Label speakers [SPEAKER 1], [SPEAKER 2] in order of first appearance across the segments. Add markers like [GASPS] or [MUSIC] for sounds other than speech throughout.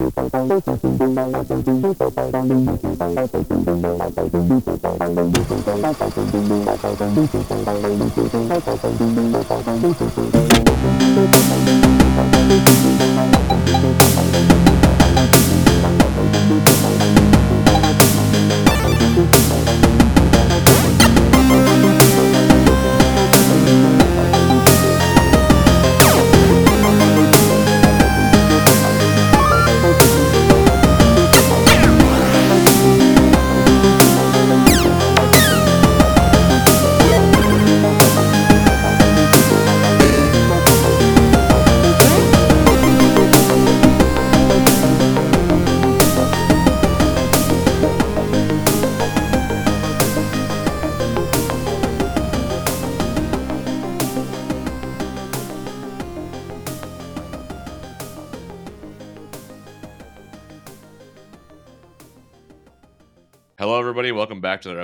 [SPEAKER 1] Hello,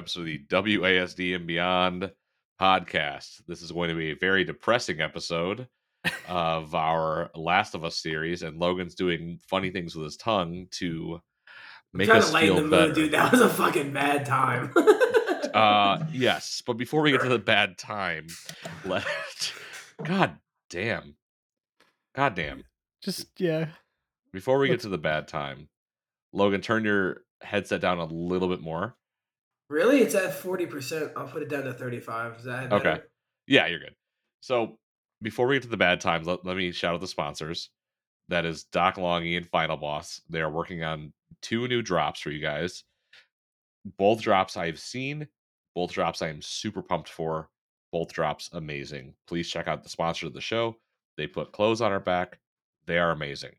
[SPEAKER 1] episode of the WASD and Beyond podcast. This is going to be a very depressing episode of our Last of Us series, and Logan's doing funny things with his tongue to make
[SPEAKER 2] trying
[SPEAKER 1] us
[SPEAKER 2] to lighten
[SPEAKER 1] feel
[SPEAKER 2] the
[SPEAKER 1] better.
[SPEAKER 2] mood, dude. That was a fucking bad time.
[SPEAKER 1] uh, [LAUGHS] yes, but before we get to the bad time, let [LAUGHS] God damn, God damn.
[SPEAKER 3] Just yeah.
[SPEAKER 1] Before we get
[SPEAKER 3] Let's-
[SPEAKER 1] to the bad time, Logan, turn your headset down a little bit more.
[SPEAKER 2] Really? It's at forty percent. I'll put it down to thirty-five. Is that
[SPEAKER 1] Okay.
[SPEAKER 2] better?
[SPEAKER 1] Yeah, you're good. So before we get to the bad times, let, let me shout out the sponsors. That is Doc Longy and Final Boss. They are working on two new drops for you guys. Both drops I've seen, both drops I am super pumped for. Both drops amazing. Please check out the sponsor of the show. They put clothes on our back. They are amazing.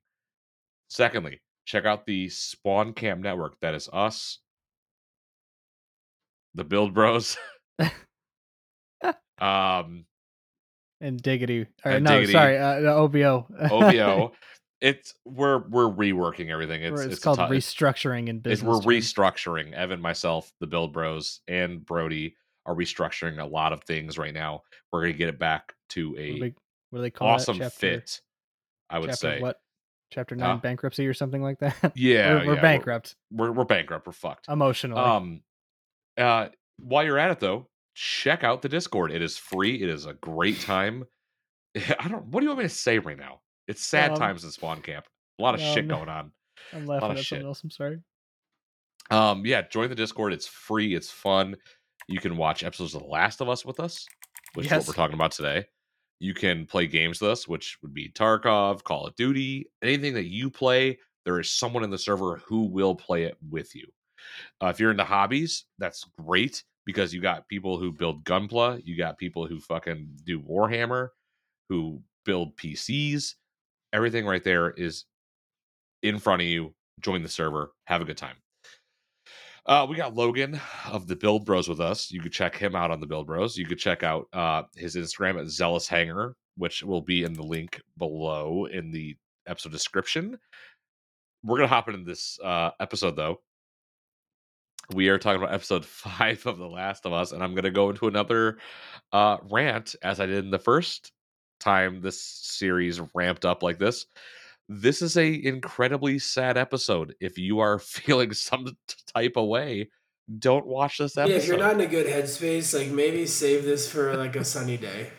[SPEAKER 1] Secondly, check out the Spawn Camp Network. That is us, the Build Bros. [LAUGHS] [LAUGHS] um,
[SPEAKER 3] And diggity. Or
[SPEAKER 1] And
[SPEAKER 3] no,
[SPEAKER 1] Diggity.
[SPEAKER 3] sorry, uh, the OBO.
[SPEAKER 1] OBO. [LAUGHS] it's we're we're reworking everything. It's
[SPEAKER 3] it's,
[SPEAKER 1] it's,
[SPEAKER 3] called restructuring in
[SPEAKER 1] it's
[SPEAKER 3] business.
[SPEAKER 1] we're
[SPEAKER 3] terms.
[SPEAKER 1] restructuring. Evan, myself, the Build Bros, and Brody are restructuring a lot of things right now. We're gonna get it back to
[SPEAKER 3] What do
[SPEAKER 1] a
[SPEAKER 3] they, what do they call
[SPEAKER 1] awesome
[SPEAKER 3] Chapter-
[SPEAKER 1] fit. I would say.
[SPEAKER 3] what? Chapter nine
[SPEAKER 1] Huh?
[SPEAKER 3] bankruptcy or something like that.
[SPEAKER 1] Yeah,
[SPEAKER 3] we're, we're
[SPEAKER 1] yeah,
[SPEAKER 3] bankrupt
[SPEAKER 1] We're, we're bankrupt. We're fucked.
[SPEAKER 3] emotionally.
[SPEAKER 1] Um, uh, while you're at it though, check out the Discord. It is free. It is a great time. [LAUGHS] I don't. What do you want me to say right now? It's sad
[SPEAKER 3] Um,
[SPEAKER 1] times in Spawn Camp. A lot of shit going on. [LAUGHS]
[SPEAKER 3] I'm laughing at
[SPEAKER 1] shit.
[SPEAKER 3] something else. I'm sorry.
[SPEAKER 1] Um, yeah, join the Discord. It's free. It's fun. You can watch episodes of The Last of Us with us, which is what we're talking about today. You can play games with us, which would be Tarkov, Call of Duty, anything that you play. There is someone in the server who will play it with you. Uh, if you're into hobbies, that's great because you got people who build Gunpla, you got people who fucking do Warhammer, who build PCs. Everything right there is in front of you. Join the server, have a good time. Uh, we got Logan of the Build Bros with us. You could check him out on the Build Bros. You could check out uh, his Instagram at Zealous Hanger, which will be in the link below in the episode description. We're gonna hop into this uh, episode though. We are talking about episode [LAUGHS] five of The Last of Us, and I'm gonna go into another uh, rant as I did in the first time this series ramped up like this this is a incredibly sad episode. If you are [LAUGHS] feeling some type of way, don't watch this episode.
[SPEAKER 2] Yeah, if you're not in a good headspace, like maybe save this for like a sunny day.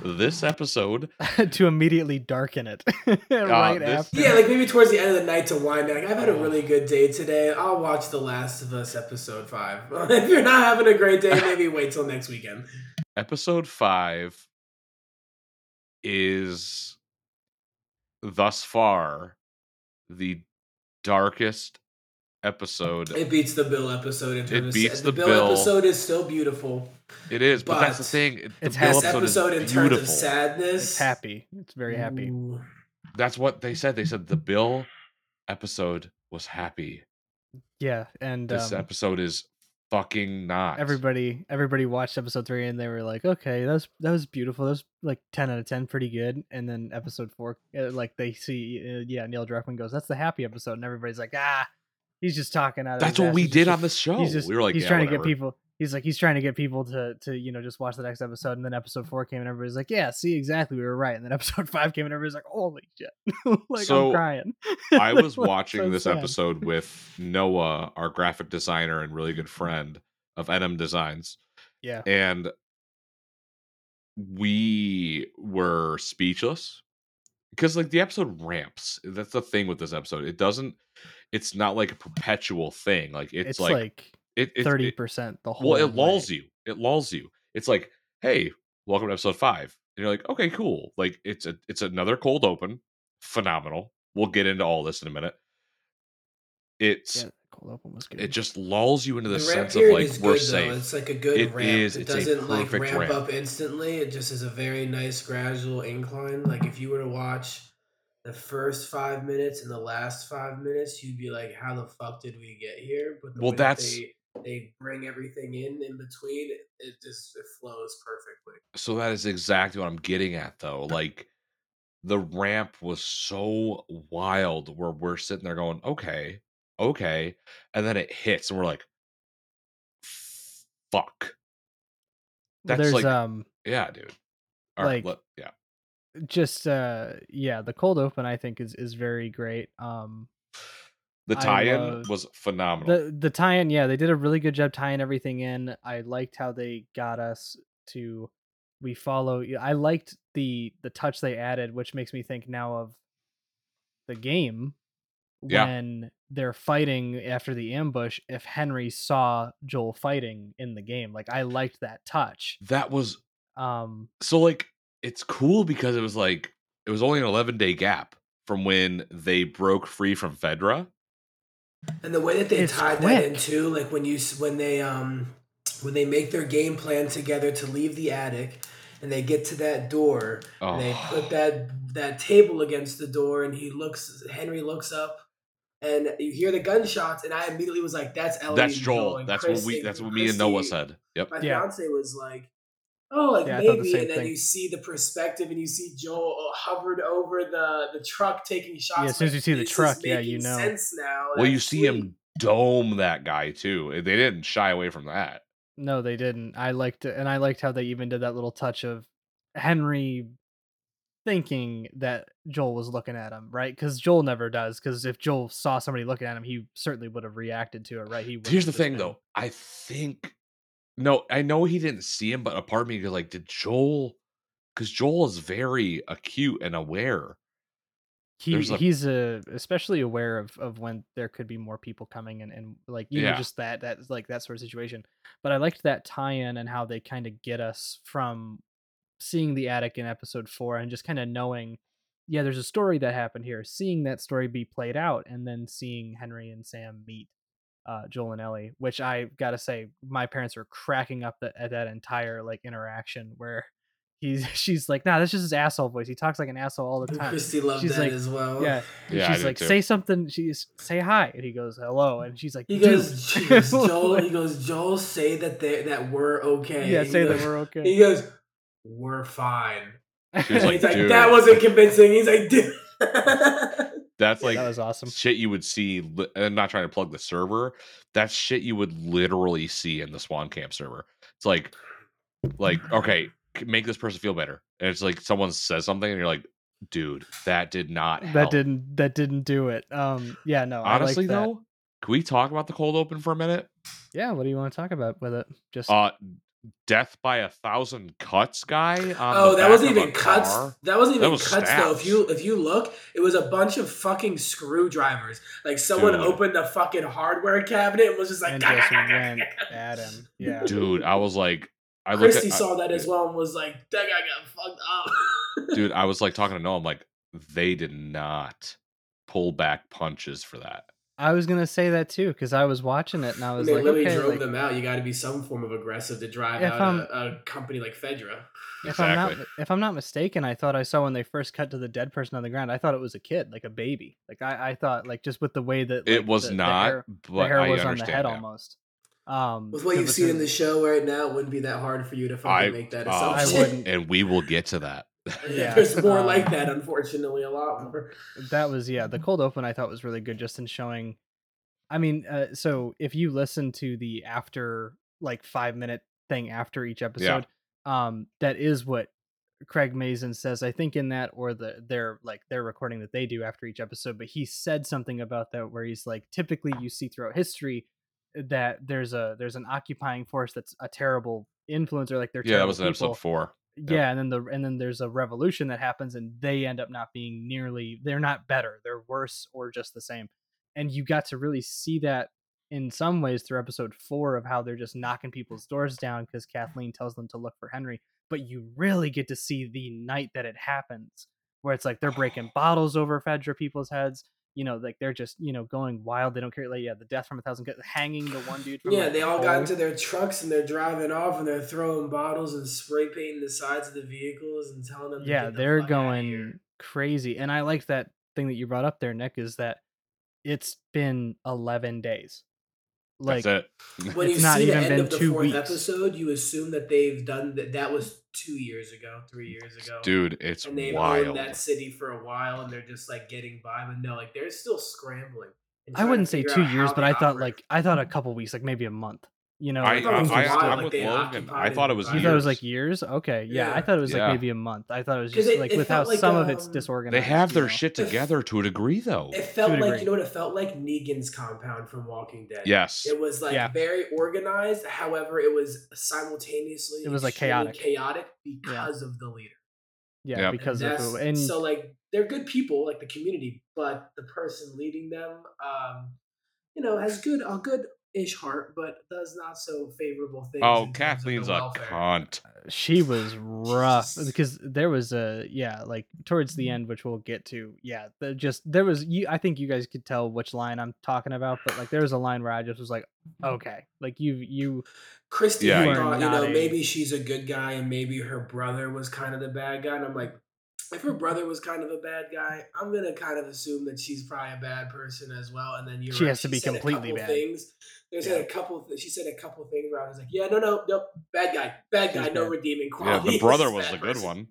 [SPEAKER 1] This episode, [LAUGHS]
[SPEAKER 3] to immediately darken it [LAUGHS] uh, right
[SPEAKER 1] this-
[SPEAKER 3] after.
[SPEAKER 2] Yeah, like maybe towards the end of the night to wind down. Like, I've had a really good day today. I'll watch The Last of Us episode five. [LAUGHS] if you're not having a great day, maybe wait till next weekend.
[SPEAKER 1] episode five is thus far the darkest episode.
[SPEAKER 2] It beats the Bill episode in terms
[SPEAKER 1] It beats
[SPEAKER 2] sa-
[SPEAKER 1] the
[SPEAKER 2] Bill,
[SPEAKER 1] episode
[SPEAKER 2] episode is still beautiful.
[SPEAKER 1] it is, but, that's the
[SPEAKER 2] but
[SPEAKER 1] thing. it- The
[SPEAKER 3] it's
[SPEAKER 1] Bill
[SPEAKER 3] has-
[SPEAKER 1] episode,
[SPEAKER 2] episode in
[SPEAKER 1] is
[SPEAKER 2] terms of sadness.
[SPEAKER 3] It's happy. It's very happy.
[SPEAKER 2] Ooh.
[SPEAKER 1] That's what they said. They said the Bill episode was happy.
[SPEAKER 3] Yeah, and
[SPEAKER 1] This
[SPEAKER 3] um,
[SPEAKER 1] episode is fucking not.
[SPEAKER 3] everybody everybody watched episode three and they were like okay that was that was beautiful that was like 10 out of 10 pretty good and then episode four uh, like they see uh, yeah neil druckmann goes that's the happy episode and everybody's like ah he's just talking out of
[SPEAKER 1] That's what we
[SPEAKER 3] He's
[SPEAKER 1] did
[SPEAKER 3] just-
[SPEAKER 1] on the show.
[SPEAKER 3] he's just
[SPEAKER 1] we were like,
[SPEAKER 3] he's
[SPEAKER 1] yeah,
[SPEAKER 3] trying to get people he's like he's trying to get people to to you know just watch the next episode and then episode four came and everybody's like yeah see exactly we were right and then [LAUGHS] episode five came and everybody's like holy shit [LAUGHS] like
[SPEAKER 1] So,
[SPEAKER 3] i'm crying
[SPEAKER 1] I [LAUGHS] was watching
[SPEAKER 3] so
[SPEAKER 1] this
[SPEAKER 3] sad.
[SPEAKER 1] episode with Noah, our graphic designer and really good friend of NM Designs,
[SPEAKER 3] yeah
[SPEAKER 1] and we were speechless because like the episode ramps. That's the thing with this episode. It doesn't. It's not like a perpetual thing. Like it's,
[SPEAKER 3] it's,
[SPEAKER 1] like,
[SPEAKER 3] like
[SPEAKER 1] it, it,
[SPEAKER 3] thirty
[SPEAKER 1] it-
[SPEAKER 3] percent the whole
[SPEAKER 1] well, it lulls you. It lulls you. It's like, hey, welcome to episode five, and you're like, okay, cool. Like it's a it's another cold open, phenomenal. We'll get into all this in a minute. It's
[SPEAKER 3] yeah cold open was good
[SPEAKER 1] it just lulls you into the,
[SPEAKER 2] The
[SPEAKER 1] sense of like
[SPEAKER 2] is
[SPEAKER 1] we're
[SPEAKER 2] good
[SPEAKER 1] safe.
[SPEAKER 2] though. It's like a good
[SPEAKER 1] It
[SPEAKER 2] ramp.
[SPEAKER 1] is,
[SPEAKER 2] It doesn't like ramp
[SPEAKER 1] ramp.
[SPEAKER 2] up instantly. It just is a very nice gradual incline. Like if you were to watch the first five minutes and the last five minutes, you'd be like, "How the fuck did we get here?" But the
[SPEAKER 1] Well,
[SPEAKER 2] way
[SPEAKER 1] that's-
[SPEAKER 2] they they bring everything in in between. It, it just it flows perfectly.
[SPEAKER 1] So that is exactly what I'm getting at though. Like the ramp was so wild where we're sitting there going, okay, okay. And then it hits and we're like, fuck. That's
[SPEAKER 3] there's
[SPEAKER 1] like,
[SPEAKER 3] um
[SPEAKER 1] yeah, dude. All right,
[SPEAKER 3] like-
[SPEAKER 1] let- yeah.
[SPEAKER 3] Just uh yeah the cold open i think is is very great um
[SPEAKER 1] The tie-in was phenomenal.
[SPEAKER 3] the the tie-in yeah they did a really good job tying everything in i liked how they got us to we follow i liked the the touch they added which makes me think now of the game
[SPEAKER 1] Yeah.
[SPEAKER 3] when they're fighting after the ambush if henry saw joel fighting in the game like i liked that touch
[SPEAKER 1] that was
[SPEAKER 3] um
[SPEAKER 1] so like it's cool because it was like it was only an 11 day gap from when they broke free from Fedra.
[SPEAKER 2] And the way that they
[SPEAKER 3] It's
[SPEAKER 2] tied that into like when you when they um when they make their game plan together to leave the attic, and they get to that door,
[SPEAKER 1] Oh,
[SPEAKER 2] and they put that that table against the door, and he looks. Henry looks up, and you hear the gunshots, and I immediately was like, "That's Ellie."
[SPEAKER 1] that's
[SPEAKER 2] and
[SPEAKER 1] Joel.
[SPEAKER 2] and
[SPEAKER 1] That's what we that's what me and Noah said. Yep.
[SPEAKER 2] My
[SPEAKER 3] Yeah.
[SPEAKER 2] fiance was like, "Oh, like
[SPEAKER 3] Yeah, I thought the
[SPEAKER 2] maybe," and then
[SPEAKER 3] thing.
[SPEAKER 2] you see the perspective, and you see Joel uh, hovered over the the truck taking shots.
[SPEAKER 3] Yeah, as soon as you see the truck, yeah, you know.
[SPEAKER 2] Sense now.
[SPEAKER 1] Well, you see
[SPEAKER 2] sweet.
[SPEAKER 1] him dome that guy too. They didn't shy away from that.
[SPEAKER 3] No, they didn't. I liked it, and I liked how they even did that little touch of Henry thinking that Joel was looking at him, right? Because Joel never does. Because if Joel saw somebody looking at him, he certainly would have reacted to it, right? He.
[SPEAKER 1] Here's the
[SPEAKER 3] wouldn't have just
[SPEAKER 1] thing,
[SPEAKER 3] been-
[SPEAKER 1] though. I think no, I know he didn't see him, but a part of me goes like, did Joel? Because Joel is very acute and aware.
[SPEAKER 3] He
[SPEAKER 1] a-
[SPEAKER 3] he's uh, especially aware of of when there could be more people coming and and like you
[SPEAKER 1] Yeah.
[SPEAKER 3] know just that that like that sort of situation. But I liked that tie-in and how they kind of get us from seeing the attic in episode four and just kind of knowing, yeah, there's a story that happened here. Seeing that story be played out and then seeing Henry and Sam meet uh, Joel and Ellie, which I gotta say, my parents were cracking up the, at that entire like interaction where. He's, [LAUGHS] she's like, nah, that's just his asshole voice. He talks like an asshole all the time.
[SPEAKER 2] Christy loved
[SPEAKER 3] She's
[SPEAKER 2] that
[SPEAKER 3] like-
[SPEAKER 2] as well.
[SPEAKER 3] Yeah,
[SPEAKER 1] Yeah,
[SPEAKER 3] she's like,
[SPEAKER 1] too.
[SPEAKER 3] say something. She's say hi, and he goes hello, and she's like,
[SPEAKER 2] He
[SPEAKER 3] "Dude."
[SPEAKER 2] goes, she goes, [LAUGHS] Joel. He goes, Joel. Say that they that we're okay.
[SPEAKER 3] yeah,
[SPEAKER 2] He
[SPEAKER 3] say that
[SPEAKER 2] goes-
[SPEAKER 3] we're okay.
[SPEAKER 2] He goes, we're fine.
[SPEAKER 1] She was
[SPEAKER 2] And
[SPEAKER 1] like,
[SPEAKER 2] he's like, that wasn't convincing. He's like, [LAUGHS] dude.
[SPEAKER 1] That's like
[SPEAKER 3] that was awesome.
[SPEAKER 1] shit you would see. li- I'm not trying to plug the server. That's shit you would literally see in the Spawn Camp server. It's like, like okay, make this person feel better, and it's like someone says something, and you're like, dude, that did not.
[SPEAKER 3] That didn't that didn't do it. Um, yeah, no.
[SPEAKER 1] Honestly,
[SPEAKER 3] I like that.
[SPEAKER 1] though, can we talk about the cold open for a minute?
[SPEAKER 3] yeah. What do you want to talk about with it? Just
[SPEAKER 1] Uh, death by a thousand cuts guy. On
[SPEAKER 2] Oh,
[SPEAKER 1] the
[SPEAKER 2] that
[SPEAKER 1] back
[SPEAKER 2] wasn't
[SPEAKER 1] of
[SPEAKER 2] even
[SPEAKER 1] a
[SPEAKER 2] cuts.
[SPEAKER 1] car.
[SPEAKER 2] That wasn't
[SPEAKER 1] That
[SPEAKER 2] even
[SPEAKER 1] was
[SPEAKER 2] cuts though. If you if you look, it was a bunch of fucking screwdrivers. Like someone
[SPEAKER 1] Dude.
[SPEAKER 2] opened the fucking hardware cabinet and was just like,
[SPEAKER 3] and just went at him. Yeah,
[SPEAKER 1] dude. I was like, I looked
[SPEAKER 2] Christy
[SPEAKER 1] at,
[SPEAKER 2] saw that as well and was like, that guy got fucked up.
[SPEAKER 1] dude. I [LAUGHS] was like talking to Noah. I'm like, they did not pull back punches for that.
[SPEAKER 3] I was gonna say that too because I was watching it and I was
[SPEAKER 2] they
[SPEAKER 3] like,
[SPEAKER 2] literally
[SPEAKER 3] okay,
[SPEAKER 2] drove
[SPEAKER 3] like,
[SPEAKER 2] them out. You got to be some form of aggressive to drive out a, a company like Fedra.
[SPEAKER 3] if I'm not
[SPEAKER 1] Exactly.
[SPEAKER 3] if I'm not mistaken, I thought I saw when they first cut to the dead person on the ground. I thought it was a kid, like a baby. Like I, I thought like just with the way that
[SPEAKER 1] it was
[SPEAKER 3] the, the
[SPEAKER 1] not,
[SPEAKER 3] hair-
[SPEAKER 1] but
[SPEAKER 3] the hair
[SPEAKER 1] I
[SPEAKER 3] was on the head
[SPEAKER 1] now.
[SPEAKER 3] almost. Um,
[SPEAKER 2] With what you've seen in the show right now, it wouldn't be that hard for you to fucking
[SPEAKER 1] I-
[SPEAKER 2] make that
[SPEAKER 1] uh,
[SPEAKER 2] assumption.
[SPEAKER 3] I wouldn't-
[SPEAKER 1] and we will get to that. [LAUGHS]
[SPEAKER 3] Yeah.
[SPEAKER 2] There's more
[SPEAKER 3] Um,
[SPEAKER 2] like that, unfortunately, a lot more.
[SPEAKER 3] that was yeah the cold open i thought was really good just in showing i mean uh, so if you listen to the after like five minute thing after each episode. Um, that is what Craig Mazin says. I think in that or the their like their recording that they do after each episode. But he said something about that where he's like, typically you see throughout history that there's a there's an occupying force that's a terrible influencer like they're
[SPEAKER 1] Yeah, that was in episode four.
[SPEAKER 3] Yeah and then the and then there's a revolution that happens and they end up not being nearly they're not better they're worse or just the same. And you got to really see that in some ways through episode four of how they're just knocking people's doors down because kathleen tells them to look for henry but you really get to see the night that it happens where it's like they're breaking [SIGHS] bottles over fedra people's heads you know like they're just you know going wild they don't care like yeah the death from a thousand cuts hanging the one dude from
[SPEAKER 2] Yeah,
[SPEAKER 3] like,
[SPEAKER 2] they all got into their trucks and they're driving off and they're throwing bottles and spray painting the sides of the vehicles and telling them.
[SPEAKER 3] yeah
[SPEAKER 2] the
[SPEAKER 3] they're going crazy and i like that thing that you brought up there nick is that it's been 11 days like
[SPEAKER 1] That's it.
[SPEAKER 2] When
[SPEAKER 3] It's
[SPEAKER 2] you
[SPEAKER 3] not
[SPEAKER 2] see the end of the fourth
[SPEAKER 3] weeks.
[SPEAKER 2] episode, you assume that they've done that. That was two years ago, three years ago,
[SPEAKER 1] Dude, it's
[SPEAKER 2] and they've
[SPEAKER 1] wild.
[SPEAKER 2] owned that city for a while, and they're just like getting by. But no, like they're still scrambling.
[SPEAKER 3] i wouldn't say two years but
[SPEAKER 2] they
[SPEAKER 3] i thought
[SPEAKER 2] operate.
[SPEAKER 3] like i thought a couple weeks like maybe a month you know
[SPEAKER 1] I,
[SPEAKER 3] like,
[SPEAKER 2] thought it was
[SPEAKER 3] things
[SPEAKER 2] a
[SPEAKER 3] were
[SPEAKER 1] I,
[SPEAKER 2] while,
[SPEAKER 3] still-
[SPEAKER 1] I'm
[SPEAKER 2] like
[SPEAKER 1] with Logan. I thought it
[SPEAKER 2] it,
[SPEAKER 1] was
[SPEAKER 2] right?
[SPEAKER 3] you thought it was like
[SPEAKER 1] years.
[SPEAKER 3] years okay yeah, i thought it was like maybe a month i thought it was just
[SPEAKER 2] it-
[SPEAKER 3] like
[SPEAKER 2] it
[SPEAKER 3] with how
[SPEAKER 2] like,
[SPEAKER 3] some of it's
[SPEAKER 2] um,
[SPEAKER 3] disorganized
[SPEAKER 1] They have
[SPEAKER 3] you
[SPEAKER 1] their
[SPEAKER 3] know?
[SPEAKER 1] shit together to a degree, though.
[SPEAKER 2] It felt like
[SPEAKER 3] degree.
[SPEAKER 2] you know what it felt like Negan's compound from Walking Dead.
[SPEAKER 1] Yes.
[SPEAKER 2] It was like
[SPEAKER 3] Yeah.
[SPEAKER 2] very organized. However, it was simultaneously
[SPEAKER 3] It was, like, chaotic.
[SPEAKER 2] chaotic because of the leader.
[SPEAKER 3] yeah
[SPEAKER 1] Yep.
[SPEAKER 3] because of who and
[SPEAKER 2] so like they're good people, like the community, but the person leading them, um, you know, has good a good ish heart, but does not so favorable things.
[SPEAKER 1] Oh,
[SPEAKER 2] in terms of the
[SPEAKER 1] Kathleen's a cunt.
[SPEAKER 3] Uh, she was rough
[SPEAKER 2] Jesus.
[SPEAKER 3] because there was a yeah like towards the mm-hmm. end which we'll get to yeah the, just there was you i think you guys could tell which line i'm talking about but like there was a line where i just was like okay like you you
[SPEAKER 2] Christy
[SPEAKER 1] Yeah,
[SPEAKER 2] yeah,
[SPEAKER 1] you
[SPEAKER 2] thought, you know,
[SPEAKER 3] a-
[SPEAKER 2] maybe she's a good guy and maybe her brother was kind of the bad guy. And I'm like, if her brother was kind of a bad guy, I'm gonna kind of assume that she's probably a bad person as well. And then you're
[SPEAKER 3] She
[SPEAKER 2] right,
[SPEAKER 3] has to be
[SPEAKER 2] said
[SPEAKER 3] completely bad.
[SPEAKER 2] Things. There's said a couple. Th- she said a couple things where I was like, yeah, no, no, no, bad guy, bad
[SPEAKER 3] She's
[SPEAKER 2] guy, no
[SPEAKER 3] bad.
[SPEAKER 2] redeeming
[SPEAKER 1] Yeah, the [LAUGHS] brother was the good
[SPEAKER 2] person.
[SPEAKER 1] one.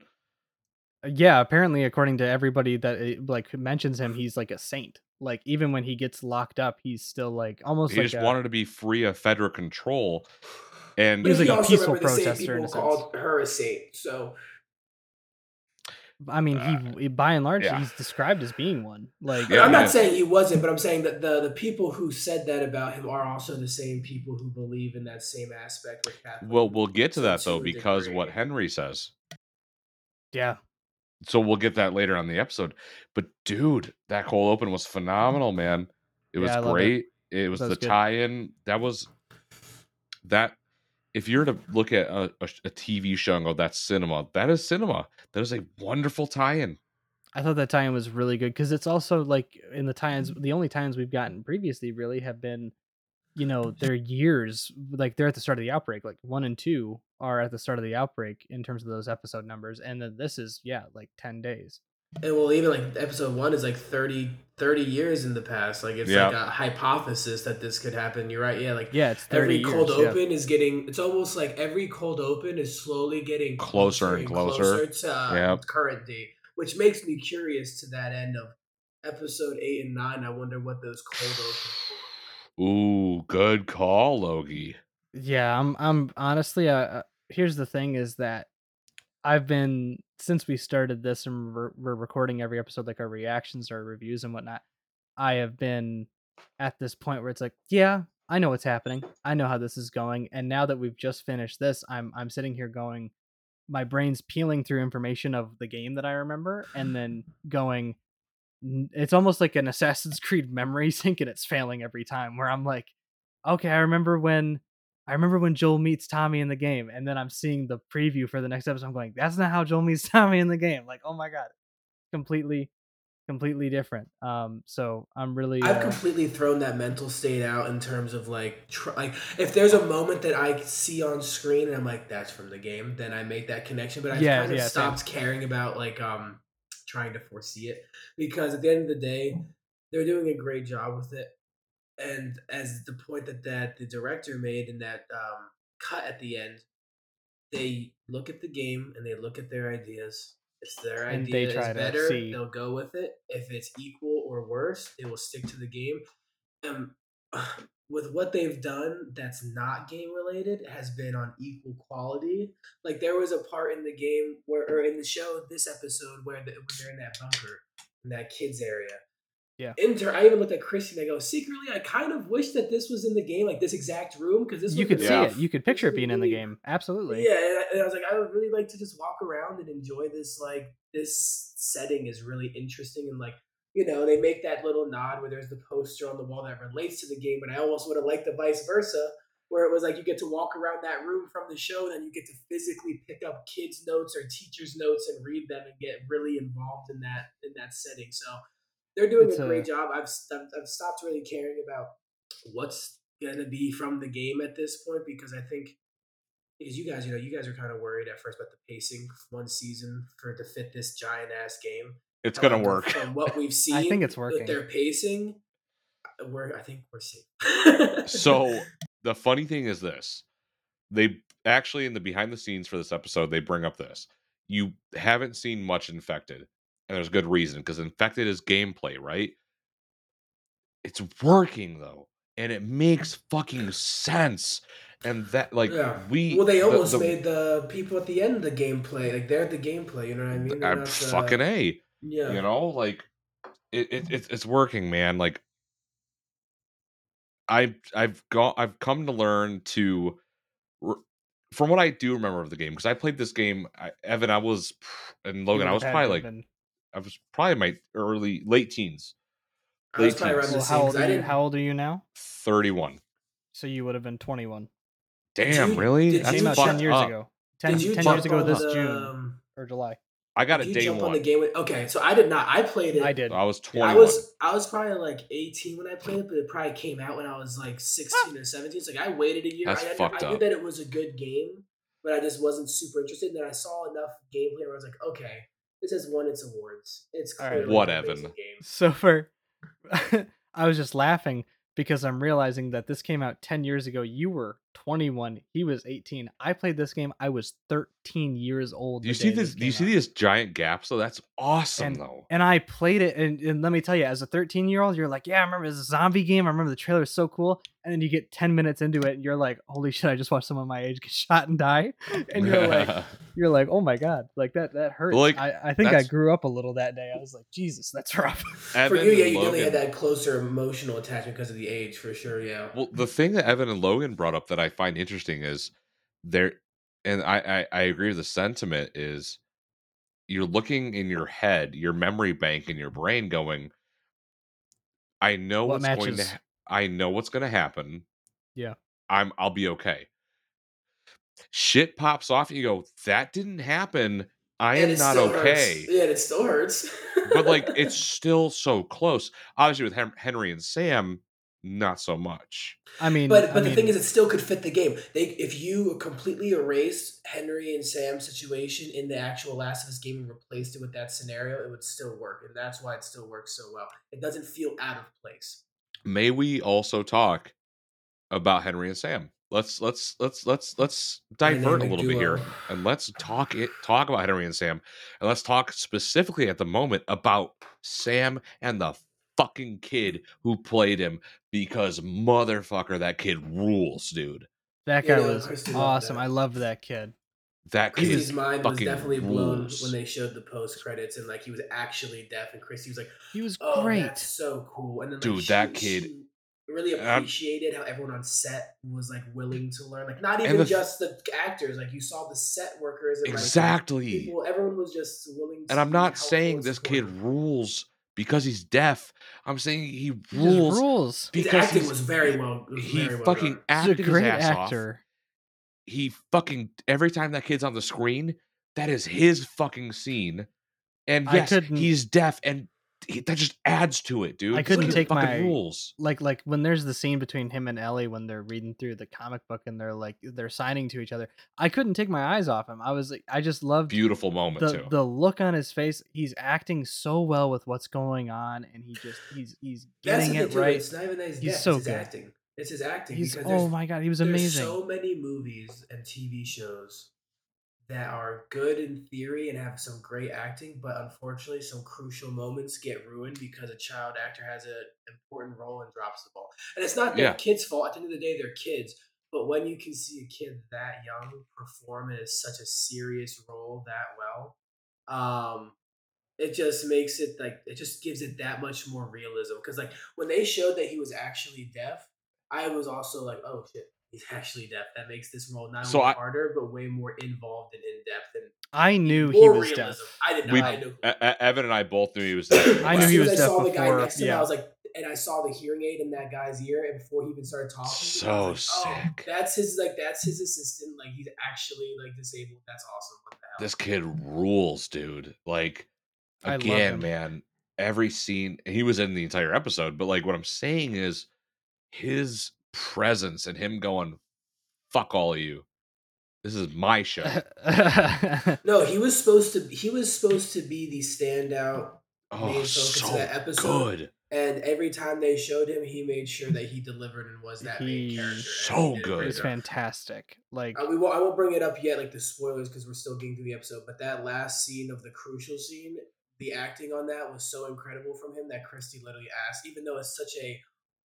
[SPEAKER 3] Uh, yeah apparently according to everybody that eh, like mentions him he's like a saint like even when he gets locked up he's still like almost
[SPEAKER 1] He
[SPEAKER 3] like
[SPEAKER 1] just
[SPEAKER 3] a-
[SPEAKER 1] wanted to be free of federal control. And
[SPEAKER 2] But
[SPEAKER 3] He's like
[SPEAKER 2] you
[SPEAKER 3] a peaceful
[SPEAKER 2] remember the same
[SPEAKER 3] protester in
[SPEAKER 2] people
[SPEAKER 3] a sense.
[SPEAKER 2] called her a saint. So
[SPEAKER 3] i mean
[SPEAKER 1] Uh,
[SPEAKER 3] he by and large
[SPEAKER 1] yeah.
[SPEAKER 3] he's described as being one like
[SPEAKER 1] Yeah,
[SPEAKER 2] I'm
[SPEAKER 1] yeah.
[SPEAKER 2] not saying he wasn't, but I'm saying that the the people who said that about him are also the same people who believe in that same aspect with Kathleen.
[SPEAKER 1] well, we'll get to that
[SPEAKER 2] to
[SPEAKER 1] though because
[SPEAKER 2] degree.
[SPEAKER 1] what Henry says.
[SPEAKER 3] yeah
[SPEAKER 1] So we'll get that later on the episode. But dude, that cold open was phenomenal, man. It was
[SPEAKER 3] Yeah, I love it.
[SPEAKER 1] great. It, was
[SPEAKER 3] That
[SPEAKER 1] the
[SPEAKER 3] good.
[SPEAKER 1] tie-in. That was that. If you're to look at a, a, a TV show and go, "That's cinema," that is cinema. That is a wonderful tie-in.
[SPEAKER 3] I thought that tie-in was really good because it's also like in the tie-ins, the only tie-ins we've gotten previously really have been, you know, they're years. Like they're at the start of the outbreak. Like one and two are at the start of the outbreak in terms of those episode numbers, and then this is yeah, like ten days.
[SPEAKER 2] And well, even like episode one is like 30, 30 years in the past. Like it's
[SPEAKER 1] Yeah.
[SPEAKER 2] like a hypothesis that this could happen. You're right. Yeah, like
[SPEAKER 3] Yeah, it's thirty
[SPEAKER 2] every cold
[SPEAKER 3] yeah.
[SPEAKER 2] open is getting. It's almost like every cold open is slowly getting
[SPEAKER 1] Closer and closer.
[SPEAKER 2] to uh,
[SPEAKER 1] Yep.
[SPEAKER 2] current day, which makes me curious to that end of episode eight and nine. I wonder what those cold opens were.
[SPEAKER 1] Ooh, good call, Logie.
[SPEAKER 3] Yeah, I'm. I'm honestly. Uh, uh, here's the thing: is that I've been since we started this and we're, recording every episode, like our reactions, our reviews, and whatnot. I have been at this point where it's like, yeah, I know what's happening. I know how this is going, and now that we've just finished this, I'm I'm sitting here going, my brain's peeling through information of the game that I remember, and then going. It's almost like an [LAUGHS] Assassin's Creed memory sync, and it's failing every time. Where I'm like, okay, I remember when I remember when Joel meets Tommy in the game, and then I'm seeing the preview for the next episode. I'm going, that's not how Joel meets [LAUGHS] Tommy in the game. Like, oh my god, completely, completely different. Um, so I'm really,
[SPEAKER 2] I've
[SPEAKER 3] uh,
[SPEAKER 2] completely thrown that mental state out in terms of like, tr- like if there's a moment that I see on screen and I'm like, that's from the game, then I make that connection. But I've
[SPEAKER 3] Yeah,
[SPEAKER 2] kind of
[SPEAKER 3] yeah, same.
[SPEAKER 2] stopped caring about like um trying to foresee it because at the end of the day, they're doing a great job with it. And as the point that that the director made in that um, cut at the end, they look at the game and they look at their ideas. If their
[SPEAKER 3] And
[SPEAKER 2] idea is better,
[SPEAKER 3] see-
[SPEAKER 2] they'll go with it. If it's equal or worse, they will stick to the game. And [SIGHS] with what they've done that's not game related has been on equal quality. Like there was a part in the game where, or in the show, this episode where, the, when they're in that bunker, in that kids area.
[SPEAKER 3] Yeah.
[SPEAKER 2] Enter. I even looked at Christy and I go, secretly, I kind of wish that this was in the game, like this exact room, because this
[SPEAKER 3] you could see it. You could picture it being in the game. Absolutely.
[SPEAKER 2] Yeah, and I, and I was like, I would really like to just walk around and enjoy this. Like this setting is really interesting, and like you know, they make that little nod where there's the poster on the wall that relates to the game. But I almost would have liked the vice versa, where it was like you get to walk around that room from the show, and then you get to physically pick up kids' notes or teachers' notes and read them and get really involved in that in that setting. So they're doing
[SPEAKER 3] It's
[SPEAKER 2] a
[SPEAKER 3] a-
[SPEAKER 2] great job. I've, st- I've stopped really caring about what's gonna be from the game at this point because I think because you guys, you know, you guys are kind of worried at first about the pacing one season for to fit this giant ass game.
[SPEAKER 1] It's gonna work.
[SPEAKER 2] From what we've seen, [LAUGHS]
[SPEAKER 3] I think it's
[SPEAKER 2] With
[SPEAKER 3] working.
[SPEAKER 2] their pacing, uh, we're I think we're safe.
[SPEAKER 1] So [LAUGHS] the funny thing is this: they actually in the behind the scenes for this episode they bring up this. You haven't seen much infected, and there's good reason because infected is gameplay, right? It's working though, and it makes fucking sense. And that like
[SPEAKER 2] yeah.
[SPEAKER 1] we
[SPEAKER 2] well, they almost
[SPEAKER 1] the-
[SPEAKER 2] made the people at the end the gameplay. Like they're the gameplay. You know what I mean?
[SPEAKER 1] I'm
[SPEAKER 2] the-
[SPEAKER 1] fucking a.
[SPEAKER 2] yeah.
[SPEAKER 1] you know like it, it it's it's working man like i i've got i've come to learn to from what i do remember of the game because i played this game I, evan i was and logan i was probably like
[SPEAKER 3] been-
[SPEAKER 1] i was probably my early late teens
[SPEAKER 2] I was
[SPEAKER 1] late teens.
[SPEAKER 3] Well,
[SPEAKER 2] same.
[SPEAKER 3] how
[SPEAKER 2] 'cause
[SPEAKER 3] old
[SPEAKER 2] I
[SPEAKER 3] you? How old are you now?
[SPEAKER 1] 31
[SPEAKER 3] So you would have been 21.
[SPEAKER 1] damn
[SPEAKER 2] you-
[SPEAKER 1] really
[SPEAKER 2] did
[SPEAKER 1] that's
[SPEAKER 3] Came
[SPEAKER 2] you
[SPEAKER 3] out 10 years
[SPEAKER 1] up.
[SPEAKER 3] ago. 10,
[SPEAKER 2] Did you
[SPEAKER 3] 10 years ago this
[SPEAKER 2] the,
[SPEAKER 3] June
[SPEAKER 2] um,
[SPEAKER 3] or July.
[SPEAKER 1] i got
[SPEAKER 2] did
[SPEAKER 1] a
[SPEAKER 2] you
[SPEAKER 1] day
[SPEAKER 2] jump
[SPEAKER 1] one
[SPEAKER 2] on the game with? Okay, so I did not. I played it.
[SPEAKER 3] I did.
[SPEAKER 1] i was
[SPEAKER 2] Yeah,
[SPEAKER 1] 21
[SPEAKER 2] I was I was probably like 18 when I played it, but it probably came out when I was like 16 or 17. So like I waited a year.
[SPEAKER 1] That's
[SPEAKER 2] I, I,
[SPEAKER 1] fucked
[SPEAKER 2] I knew
[SPEAKER 1] up.
[SPEAKER 2] that it was a good game, but I just wasn't super interested. And then I saw enough gameplay where I was like, okay, this has won its awards. It's
[SPEAKER 3] All right.
[SPEAKER 2] clearly
[SPEAKER 1] What,
[SPEAKER 2] an
[SPEAKER 1] Evan?
[SPEAKER 2] game.
[SPEAKER 3] So for [LAUGHS] I was just laughing because I'm realizing that this came out 10 years ago. You were 21, he was 18. I played this game. I was 13 years old.
[SPEAKER 1] do you see
[SPEAKER 3] day
[SPEAKER 1] this do you
[SPEAKER 3] came
[SPEAKER 1] see
[SPEAKER 3] out.
[SPEAKER 1] these giant gaps though that's awesome
[SPEAKER 3] And-
[SPEAKER 1] though
[SPEAKER 3] And I played it, and, and let me tell you, as a 13 year old, you're like, yeah, I remember this zombie game. I remember the trailer is so cool. And then you get 10 minutes into it, and you're like, holy shit, I just watched someone my age get [LAUGHS] shot and die. [LAUGHS] And you're like, [LAUGHS] you're like, oh my god, like that that hurts.
[SPEAKER 1] like,
[SPEAKER 3] I, I think I grew up a little that day. I was like, Jesus, that's rough.
[SPEAKER 2] For you, yeah,
[SPEAKER 1] and
[SPEAKER 2] you definitely had that closer emotional attachment because of the age, for sure. Yeah.
[SPEAKER 1] Well, the thing that Evan and Logan brought up that I find interesting is there, and I, I I agree with the sentiment is you're looking in your head, your memory bank in your brain, going, I know
[SPEAKER 3] What
[SPEAKER 1] what's going to, ha- I know what's going to happen.
[SPEAKER 3] Yeah.
[SPEAKER 1] I'm, I'll be okay. Shit pops off, and you go, that didn't happen. I
[SPEAKER 2] And
[SPEAKER 1] am not
[SPEAKER 2] still hurts.
[SPEAKER 1] okay.
[SPEAKER 2] Yeah, and it still hurts.
[SPEAKER 1] but like, [LAUGHS] it's still so close. Obviously, with Henry and Sam, not so much.
[SPEAKER 3] I mean,
[SPEAKER 2] But
[SPEAKER 3] I
[SPEAKER 2] but the thing is, it still could fit the game. They if you completely erased Henry and Sam's situation in the actual Last of Us game and replaced it with that scenario, it would still work, and that's why it still works so well. It doesn't feel out of place.
[SPEAKER 1] may we also talk about Henry and Sam? Let's let's let's let's let's divert a
[SPEAKER 2] Dynamic
[SPEAKER 1] little bit here
[SPEAKER 2] uh,
[SPEAKER 1] and let's [LAUGHS] talk it talk about Henry and Sam and let's talk specifically at the moment about Sam and the fucking kid who played him because motherfucker that kid rules, dude.
[SPEAKER 3] that guy
[SPEAKER 2] know,
[SPEAKER 3] was
[SPEAKER 2] Christy
[SPEAKER 3] awesome.
[SPEAKER 2] that.
[SPEAKER 3] I loved that kid.
[SPEAKER 1] That kid
[SPEAKER 2] Christy's mind was definitely blown
[SPEAKER 1] rules.
[SPEAKER 2] when they showed the post credits and like he was actually deaf, and Christy was like,
[SPEAKER 3] He was
[SPEAKER 2] "Oh,
[SPEAKER 3] great.
[SPEAKER 2] that's so cool!" And then like,
[SPEAKER 1] Dude,
[SPEAKER 2] she-
[SPEAKER 1] that kid-
[SPEAKER 2] she really
[SPEAKER 1] I'm-
[SPEAKER 2] appreciated how everyone on set was like willing to learn. Like not even
[SPEAKER 1] the
[SPEAKER 2] just the actors. Like you saw the set workers and like,
[SPEAKER 1] exactly.
[SPEAKER 2] people everyone was just willing to
[SPEAKER 1] and I'm not saying this kid
[SPEAKER 2] supportive.
[SPEAKER 1] rules because he's deaf. I'm saying he
[SPEAKER 3] He just
[SPEAKER 1] rules
[SPEAKER 3] rules.
[SPEAKER 2] his
[SPEAKER 1] because
[SPEAKER 2] acting was very well was
[SPEAKER 1] he
[SPEAKER 2] very well
[SPEAKER 1] fucking
[SPEAKER 2] done.
[SPEAKER 3] He's a great
[SPEAKER 1] his ass off.
[SPEAKER 3] actor.
[SPEAKER 1] he fucking every time that kid's on the screen, that is his fucking scene. And yes, he's deaf, and he, that just adds to it, dude.
[SPEAKER 3] I couldn't
[SPEAKER 1] kid
[SPEAKER 3] take my-
[SPEAKER 1] rules.
[SPEAKER 3] Like like when there's the scene between him and Ellie when they're reading through the comic book and they're like they're signing to each other. I couldn't take my eyes off him. I was like I just loved
[SPEAKER 1] Beautiful moment
[SPEAKER 3] the
[SPEAKER 1] too.
[SPEAKER 3] the look on his face. He's acting so well with what's going on, and he just he's he's getting it right.
[SPEAKER 2] It's not even that he's,
[SPEAKER 3] He's
[SPEAKER 2] deaf,
[SPEAKER 3] so
[SPEAKER 2] it's
[SPEAKER 3] good.
[SPEAKER 2] acting. It's his acting.
[SPEAKER 3] He's oh my god, he was amazing.
[SPEAKER 2] so many movies and TV shows that are good in theory and have some great acting, but unfortunately, some crucial moments get ruined because a child actor has an important role and drops the ball. And it's not their
[SPEAKER 1] Yeah.
[SPEAKER 2] kids' fault. At the end of the day, they're kids. But when you can see a kid that young perform in such a serious role that well, um, it just makes it like it just gives it that much more realism. Because like when they showed that he was actually deaf, I was also like, oh shit, he's actually deaf. That makes this role not
[SPEAKER 1] So
[SPEAKER 2] only
[SPEAKER 1] I-
[SPEAKER 2] harder but way more involved and in depth and
[SPEAKER 3] I knew he was
[SPEAKER 2] realism.
[SPEAKER 3] deaf.
[SPEAKER 2] I did not.
[SPEAKER 1] We-
[SPEAKER 2] I knew.
[SPEAKER 1] Evan and I both knew he was deaf.
[SPEAKER 3] I knew he
[SPEAKER 2] soon
[SPEAKER 3] was
[SPEAKER 2] as I
[SPEAKER 3] deaf
[SPEAKER 2] saw the guy next to him. I was like, and I saw the hearing aid in that guy's ear, and before he even started talking,
[SPEAKER 1] So
[SPEAKER 2] I was like, oh,
[SPEAKER 1] sick.
[SPEAKER 2] that's his like that's his assistant. Like he's actually like disabled. That's awesome. What the hell?
[SPEAKER 1] this kid rules, dude. Like again, man, every scene he was in the entire episode, but like what I'm saying is his presence and him going, fuck all of you. This is my show. [LAUGHS]
[SPEAKER 2] No, he was supposed to. He was supposed to be the standout,
[SPEAKER 1] Oh,
[SPEAKER 2] main focus of that episode.
[SPEAKER 1] good.
[SPEAKER 2] and every time they showed him, he made sure that he delivered and was that main character. and
[SPEAKER 1] So
[SPEAKER 2] he
[SPEAKER 1] good.
[SPEAKER 2] great
[SPEAKER 3] it's fantastic. Like
[SPEAKER 2] Uh, we won't, I won't bring it up yet, like the spoilers, because we're still getting through the episode. But that last scene of the crucial scene, the acting on that was so incredible from him that Christy literally asked, even though it's such a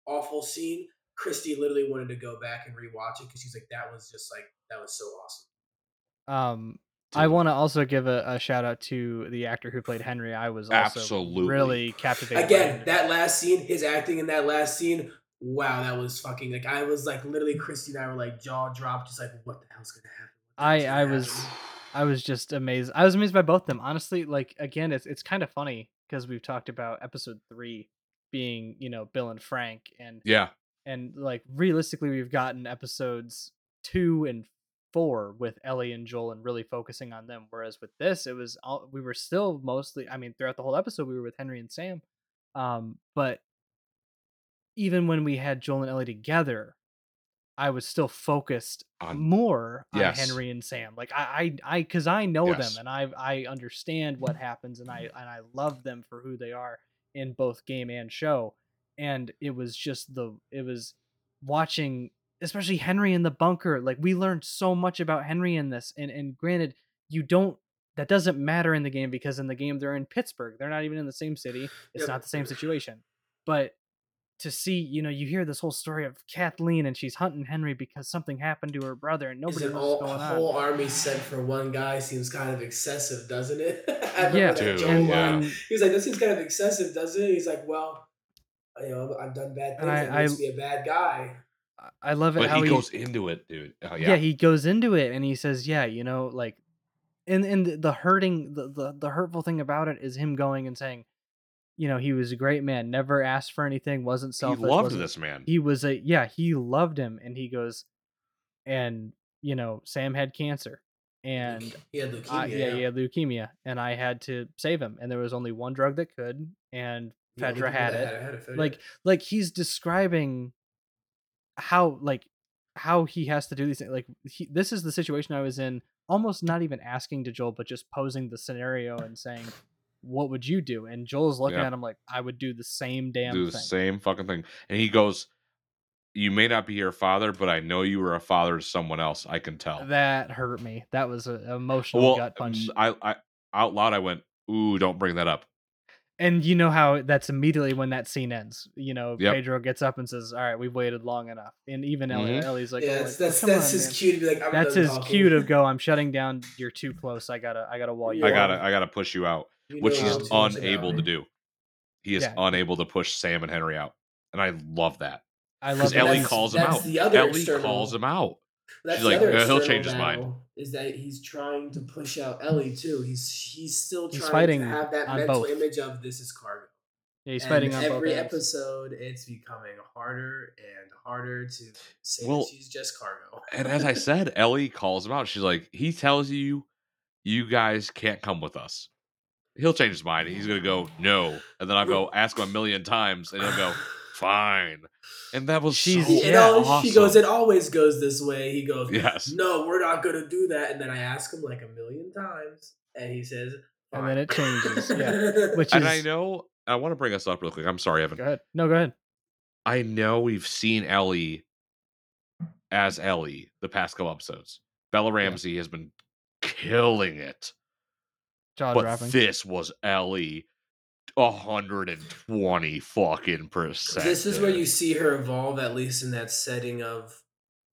[SPEAKER 2] awful scene, Christy literally wanted to go back and rewatch it because she's like, that was just like that was so awesome.
[SPEAKER 3] um I want to also give a, a shout out to the actor who played Henry. I was also
[SPEAKER 1] Absolutely.
[SPEAKER 3] really captivated.
[SPEAKER 2] Again,
[SPEAKER 3] Henry.
[SPEAKER 2] that last scene, his acting in that last scene, wow, that was fucking like I was like literally Christy and I were like jaw dropped, just like what the hell's gonna happen?
[SPEAKER 3] I
[SPEAKER 2] hell's
[SPEAKER 3] I
[SPEAKER 2] gonna
[SPEAKER 3] was
[SPEAKER 2] happen?"
[SPEAKER 3] I was just amazed. I was amazed by both of them. Honestly, like again, it's it's kind of funny because we've talked about episode three being you know Bill and Frank, and
[SPEAKER 1] Yeah.
[SPEAKER 3] And like realistically, we've gotten episodes two and four with Ellie and Joel and really focusing on them. Whereas with this, it was all we were still mostly. I mean, throughout the whole episode, we were with Henry and Sam, um, but even when we had Joel and Ellie together, I was still focused
[SPEAKER 1] On-
[SPEAKER 3] more on
[SPEAKER 1] Yes.
[SPEAKER 3] Henry and Sam. Like I, I, I, because I know
[SPEAKER 1] Yes.
[SPEAKER 3] them and I, I understand what happens and I, [LAUGHS] and I love them for who they are in both game and show. And it was just the, it was watching, especially Henry in the bunker. Like we learned so much about Henry in this. And and granted, you don't. That doesn't matter in the game because in the game they're in Pittsburgh. They're not even in the same city. It's
[SPEAKER 2] Yep.
[SPEAKER 3] not the same situation. But to see, you know, you hear this whole story of Kathleen and she's hunting Henry because something happened to her brother and
[SPEAKER 2] Is
[SPEAKER 3] nobody
[SPEAKER 2] an
[SPEAKER 3] knows
[SPEAKER 2] all,
[SPEAKER 3] what's
[SPEAKER 2] a
[SPEAKER 3] going on.
[SPEAKER 2] whole army sent for one guy seems kind of excessive, doesn't it? [LAUGHS] I remember
[SPEAKER 3] Yeah,
[SPEAKER 2] that
[SPEAKER 1] Dude, yeah.
[SPEAKER 2] line.
[SPEAKER 3] and
[SPEAKER 2] He's like, "This seems kind of excessive, doesn't it?" He's like, "Well, you know, I've done bad
[SPEAKER 3] And
[SPEAKER 2] things.
[SPEAKER 3] I-
[SPEAKER 2] That makes
[SPEAKER 3] I-
[SPEAKER 2] me a bad guy."
[SPEAKER 3] I love it
[SPEAKER 1] But
[SPEAKER 3] how
[SPEAKER 1] he goes into it, dude. Oh,
[SPEAKER 3] yeah.
[SPEAKER 1] yeah.
[SPEAKER 3] he goes into it and he says, yeah, you know, like, and and the- the hurting, the, the the hurtful thing about it is him going and saying, you know, he was a great man, never asked for anything, wasn't
[SPEAKER 1] he
[SPEAKER 3] selfish,
[SPEAKER 1] loved
[SPEAKER 3] wasn't-
[SPEAKER 1] this man.
[SPEAKER 3] He was a yeah, he loved him, and he goes, and you know, Sam had cancer, and
[SPEAKER 2] he had leukemia.
[SPEAKER 3] I, yeah,
[SPEAKER 2] yeah,
[SPEAKER 3] he had leukemia, and I had to save him, and there was only one drug that could, and Fedra
[SPEAKER 2] people
[SPEAKER 3] had it.
[SPEAKER 2] had Fedra.
[SPEAKER 3] Like, like he's describing how, like, how he has to do these things. Like, he, this is the situation I was in, almost not even asking to Joel, but just posing the scenario and saying, "What would you do?" And Joel's looking
[SPEAKER 1] Yeah.
[SPEAKER 3] at him like, "I would do the same damn
[SPEAKER 1] do the
[SPEAKER 3] thing."
[SPEAKER 1] same fucking thing. And he goes, You may not be your father, but I know you were a father to someone else. I can tell.
[SPEAKER 3] That hurt me. That was an emotional
[SPEAKER 1] well,
[SPEAKER 3] gut punch.
[SPEAKER 1] I, I out loud I went, Ooh, don't bring that up.
[SPEAKER 3] And you know how that's immediately when that scene ends. You know,
[SPEAKER 1] Yep.
[SPEAKER 3] Pedro gets up and says, "All right, we've waited long enough." And even Ellie,
[SPEAKER 1] Mhm.
[SPEAKER 3] Ellie's like,
[SPEAKER 2] yeah,
[SPEAKER 3] "Oh,
[SPEAKER 2] that's
[SPEAKER 3] like,
[SPEAKER 2] that's, that's
[SPEAKER 3] on,
[SPEAKER 2] his
[SPEAKER 3] man."
[SPEAKER 2] cue to be like, I'm
[SPEAKER 3] That's his
[SPEAKER 2] talking.
[SPEAKER 3] cue to go. [LAUGHS] I'm shutting down. You're too close. I gotta. I gotta wall you.
[SPEAKER 1] I
[SPEAKER 2] Yeah.
[SPEAKER 3] up."
[SPEAKER 1] gotta I gotta push you out.
[SPEAKER 2] You
[SPEAKER 1] Which he's
[SPEAKER 2] I'm too much
[SPEAKER 1] unable
[SPEAKER 2] about
[SPEAKER 1] to do. He is
[SPEAKER 3] Yeah.
[SPEAKER 1] unable to push Sam and Henry out. And I love that.
[SPEAKER 3] I love that.
[SPEAKER 1] Ellie
[SPEAKER 2] That's-
[SPEAKER 1] calls him out.
[SPEAKER 2] the other
[SPEAKER 1] Ellie
[SPEAKER 2] external-
[SPEAKER 1] calls him out.
[SPEAKER 2] That's
[SPEAKER 1] She's
[SPEAKER 2] the
[SPEAKER 1] like,
[SPEAKER 2] other
[SPEAKER 1] "Uh, he'll
[SPEAKER 2] external
[SPEAKER 1] change his mind."
[SPEAKER 2] battle, Is that he's trying to push out Ellie too? He's he's still
[SPEAKER 3] He's
[SPEAKER 2] trying
[SPEAKER 3] fighting
[SPEAKER 2] to have that
[SPEAKER 3] on
[SPEAKER 2] mental
[SPEAKER 3] both.
[SPEAKER 2] image of this is cargo.
[SPEAKER 3] Yeah, he's
[SPEAKER 2] And
[SPEAKER 3] fighting on both
[SPEAKER 2] every
[SPEAKER 3] ends.
[SPEAKER 2] episode. It's becoming harder and harder to say
[SPEAKER 1] Well,
[SPEAKER 2] that she's just cargo.
[SPEAKER 1] And as I said, [LAUGHS] Ellie calls him out. She's like, he tells you, you guys can't come with us. He'll change his mind. He's gonna go no, and then I'll go ask him a million times, and he'll go [LAUGHS] fine. And that was
[SPEAKER 3] She's-
[SPEAKER 1] so
[SPEAKER 3] yeah,
[SPEAKER 2] al-
[SPEAKER 1] awesome.
[SPEAKER 2] He goes, it always goes this way. He goes,
[SPEAKER 1] Yes.
[SPEAKER 2] no, we're not gonna do that. And then I ask him like a million times, and he says,
[SPEAKER 3] And then it changes, yeah. [LAUGHS] Which
[SPEAKER 1] and
[SPEAKER 3] is.
[SPEAKER 1] I know I want to bring us up real quick. I'm sorry, Evan.
[SPEAKER 3] Go ahead. No, go ahead.
[SPEAKER 1] I know we've seen Ellie as Ellie the past couple episodes. Bella Ramsey has been killing it.
[SPEAKER 3] Jaw
[SPEAKER 1] but
[SPEAKER 3] dropping.
[SPEAKER 1] this was Ellie 120 fucking percent.
[SPEAKER 2] This is where you see her evolve, at least in that setting of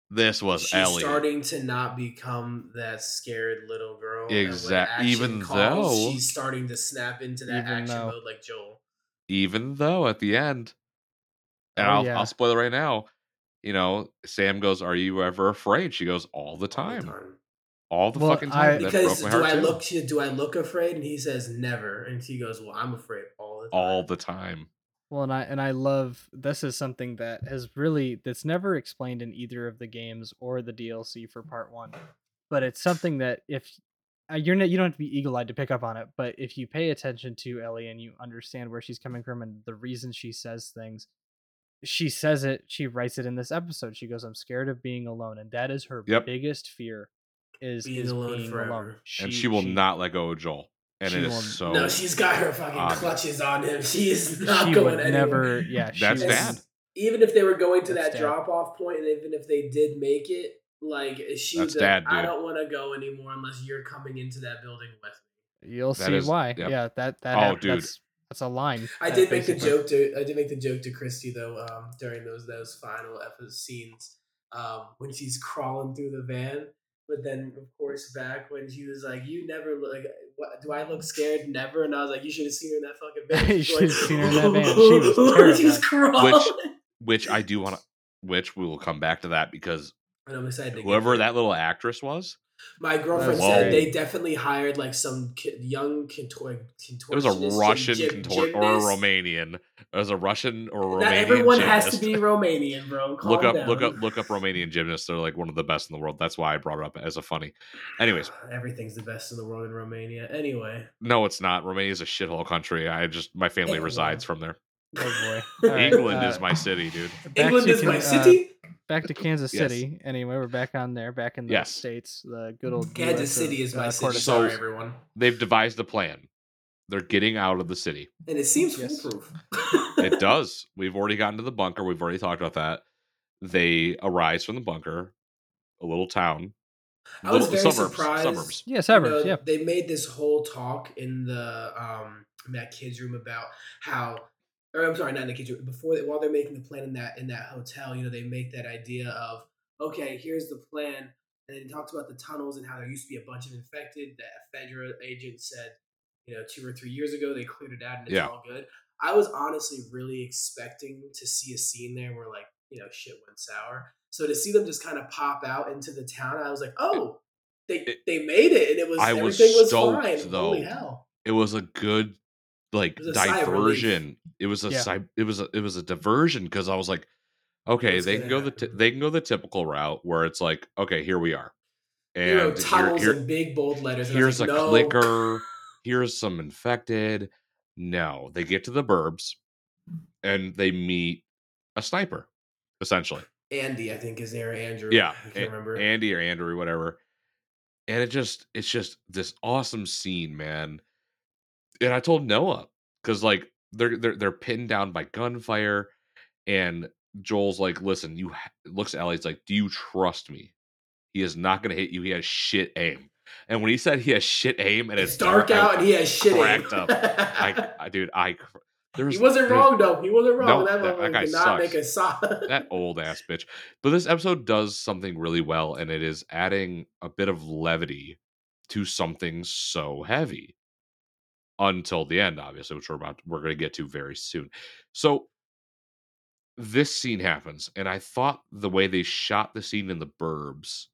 [SPEAKER 1] This was
[SPEAKER 2] she's
[SPEAKER 1] Ellie.
[SPEAKER 2] starting to not become that scared little girl. and when
[SPEAKER 1] Exact-
[SPEAKER 2] action
[SPEAKER 1] even
[SPEAKER 2] calls,
[SPEAKER 1] though-
[SPEAKER 2] she's starting to snap into that action
[SPEAKER 3] though-
[SPEAKER 2] mode like Joel.
[SPEAKER 1] Even though at the end, and
[SPEAKER 3] Oh,
[SPEAKER 1] I'll,
[SPEAKER 3] yeah.
[SPEAKER 1] I'll spoil it right now. You know, Sam goes, "Are you ever afraid?" She goes, "All the
[SPEAKER 2] all the
[SPEAKER 1] time,
[SPEAKER 2] time.
[SPEAKER 1] All the
[SPEAKER 3] Well,
[SPEAKER 1] fucking
[SPEAKER 3] I-
[SPEAKER 1] time." that
[SPEAKER 2] Because
[SPEAKER 1] broke
[SPEAKER 2] do I
[SPEAKER 1] too.
[SPEAKER 2] look do I look afraid? And he says never, and she goes, "Well, I'm afraid all the time."
[SPEAKER 1] all the time?
[SPEAKER 3] Well, and I and I love this is something that has really that's never explained in either of the games or the DLC for part one, but it's something that if uh, you're not, you don't have to be eagle eyed to pick up on it, but if you pay attention to Ellie and you understand where she's coming from and the reason she says things, she says it. She writes it in this episode. She goes, "I'm scared of being alone," and that is her
[SPEAKER 1] Yep.
[SPEAKER 3] biggest fear. Is
[SPEAKER 2] Being
[SPEAKER 3] is
[SPEAKER 2] alone
[SPEAKER 3] being
[SPEAKER 2] forever.
[SPEAKER 3] alone.
[SPEAKER 1] and she will not let go of Joel, and it is so.
[SPEAKER 2] no, she's got her fucking
[SPEAKER 1] obvious.
[SPEAKER 2] clutches on him. She is [LAUGHS] not
[SPEAKER 3] she
[SPEAKER 2] going
[SPEAKER 3] would
[SPEAKER 2] anywhere.
[SPEAKER 3] never. Yeah,
[SPEAKER 1] That's
[SPEAKER 3] would-
[SPEAKER 1] dad.
[SPEAKER 2] Even if they were going to
[SPEAKER 3] That's
[SPEAKER 2] that drop off point, and even if they did make it, like she's,
[SPEAKER 1] That's
[SPEAKER 2] was like,
[SPEAKER 1] dad,
[SPEAKER 2] I don't want to go anymore unless you're coming into that building with me.
[SPEAKER 3] You'll
[SPEAKER 1] That
[SPEAKER 3] see
[SPEAKER 1] is-
[SPEAKER 3] why.
[SPEAKER 1] yep.
[SPEAKER 3] Yeah, that that.
[SPEAKER 1] Oh,
[SPEAKER 3] hap-
[SPEAKER 1] dude.
[SPEAKER 3] That's, that's a line.
[SPEAKER 2] I did make the joke to I did make the joke to Christy though um, during those those final episode scenes um, when she's crawling through the van. But then, of course, back when she was like, "You never look like, what, do I look scared? Never." And I was like, "You should have seen her in that fucking van." [LAUGHS]
[SPEAKER 3] You should have seen her in that van. She was [LAUGHS] terrified.
[SPEAKER 2] She's crawling.
[SPEAKER 1] Which- which I do want to. Which we will come back to that because
[SPEAKER 2] and I'm excited.
[SPEAKER 1] Whoever
[SPEAKER 2] there.
[SPEAKER 1] that little actress was,
[SPEAKER 2] my girlfriend
[SPEAKER 3] Whoa.
[SPEAKER 2] said they definitely hired like some ki- young contour.
[SPEAKER 1] it was a Russian contort or a Romanian. It was a Russian or a
[SPEAKER 2] Not
[SPEAKER 1] Romanian.
[SPEAKER 2] everyone has to be Romanian, bro. [LAUGHS] Calm
[SPEAKER 1] look up,
[SPEAKER 2] down.
[SPEAKER 1] look up, look up Romanian gymnasts. They're like one of the best in the world. That's why I brought it up as a funny. Anyways,
[SPEAKER 2] Everything's the best in the world in Romania. Anyway,
[SPEAKER 1] no, it's not. Romania is a shithole country. I just my family
[SPEAKER 2] Anyway.
[SPEAKER 1] resides from there.
[SPEAKER 3] Oh boy. [LAUGHS] [LAUGHS] All right,
[SPEAKER 1] England
[SPEAKER 3] uh,
[SPEAKER 1] is my city, dude.
[SPEAKER 3] back
[SPEAKER 2] England is my
[SPEAKER 3] Can- uh,
[SPEAKER 2] city.
[SPEAKER 3] Back to Kansas
[SPEAKER 1] Yes.
[SPEAKER 3] City. Anyway, we're back on there, back in the
[SPEAKER 1] Yes.
[SPEAKER 3] states. The good old
[SPEAKER 2] Kansas
[SPEAKER 3] US
[SPEAKER 2] City
[SPEAKER 3] of,
[SPEAKER 2] is my
[SPEAKER 3] uh,
[SPEAKER 2] city.
[SPEAKER 1] So-
[SPEAKER 2] Sorry, everyone.
[SPEAKER 1] They've devised a plan. They're getting out of the city.
[SPEAKER 2] And it seems
[SPEAKER 3] Yes.
[SPEAKER 2] foolproof.
[SPEAKER 1] It [LAUGHS] does. We've already gotten to the bunker. We've already talked about that. They arise from the bunker, a little town.
[SPEAKER 2] I was
[SPEAKER 1] Little-
[SPEAKER 2] very surprised.
[SPEAKER 1] Suburbs.
[SPEAKER 3] Yeah,
[SPEAKER 2] You
[SPEAKER 3] suburbs.
[SPEAKER 2] know,
[SPEAKER 3] yeah.
[SPEAKER 2] They made this whole talk in the um in that kids room about how or I'm sorry, not in the kitchen. before they, while they're making the plan in that in that hotel, you know, they make that idea of okay, here's the plan. And then he talks about the tunnels and how there used to be a bunch of infected that a federal agent said, you know, two or three years ago they cleared it out and it's
[SPEAKER 1] Yeah.
[SPEAKER 2] all good. I was honestly really expecting to see a scene there where like, you know, shit went sour. So to see them just kind of pop out into the town, I was like, oh, they
[SPEAKER 1] It-
[SPEAKER 2] they made it, and it was
[SPEAKER 1] I was
[SPEAKER 2] everything was
[SPEAKER 1] stoked,
[SPEAKER 2] fine. Holy
[SPEAKER 1] though.
[SPEAKER 2] hell!
[SPEAKER 1] It was a good like
[SPEAKER 2] It was a sigh of relief.
[SPEAKER 1] diversion. It was a
[SPEAKER 3] Yeah.
[SPEAKER 1] si- it was a it was a diversion because I was like, okay,
[SPEAKER 2] What's
[SPEAKER 1] they can go the t- they can go the typical route where it's like, okay, here we are,
[SPEAKER 2] You
[SPEAKER 1] and
[SPEAKER 2] know,
[SPEAKER 1] here- here-
[SPEAKER 2] in big bold letters. and I was
[SPEAKER 1] here's a
[SPEAKER 2] no.
[SPEAKER 1] clicker here's some infected no they get to the burbs and they meet a sniper essentially
[SPEAKER 2] Andy, I think is there. Andrew.
[SPEAKER 1] yeah
[SPEAKER 2] I
[SPEAKER 1] A-
[SPEAKER 2] can't remember.
[SPEAKER 1] andy or andrew whatever and it just it's just this awesome scene man and i told noah because like they're they're they're pinned down by gunfire and joel's like listen you looks at Ellie, he's like do you trust me he is not going to hit you he has shit aim and when he said he has shit aim and
[SPEAKER 2] it's
[SPEAKER 1] it's
[SPEAKER 2] dark
[SPEAKER 1] I-
[SPEAKER 2] out, and he has shit.
[SPEAKER 1] cracked up. I, I dude, I was
[SPEAKER 2] he wasn't
[SPEAKER 1] there-
[SPEAKER 2] wrong though. He wasn't wrong.
[SPEAKER 1] No,
[SPEAKER 2] that
[SPEAKER 1] that- that guy sucks.
[SPEAKER 2] make a sock.
[SPEAKER 1] that [LAUGHS] old ass bitch. But this episode does something really well, and it is adding a bit of levity to something so heavy. Until the end, obviously, which we're about we're going to get to very soon. So this scene happens, and I thought the way they shot the scene in the burbs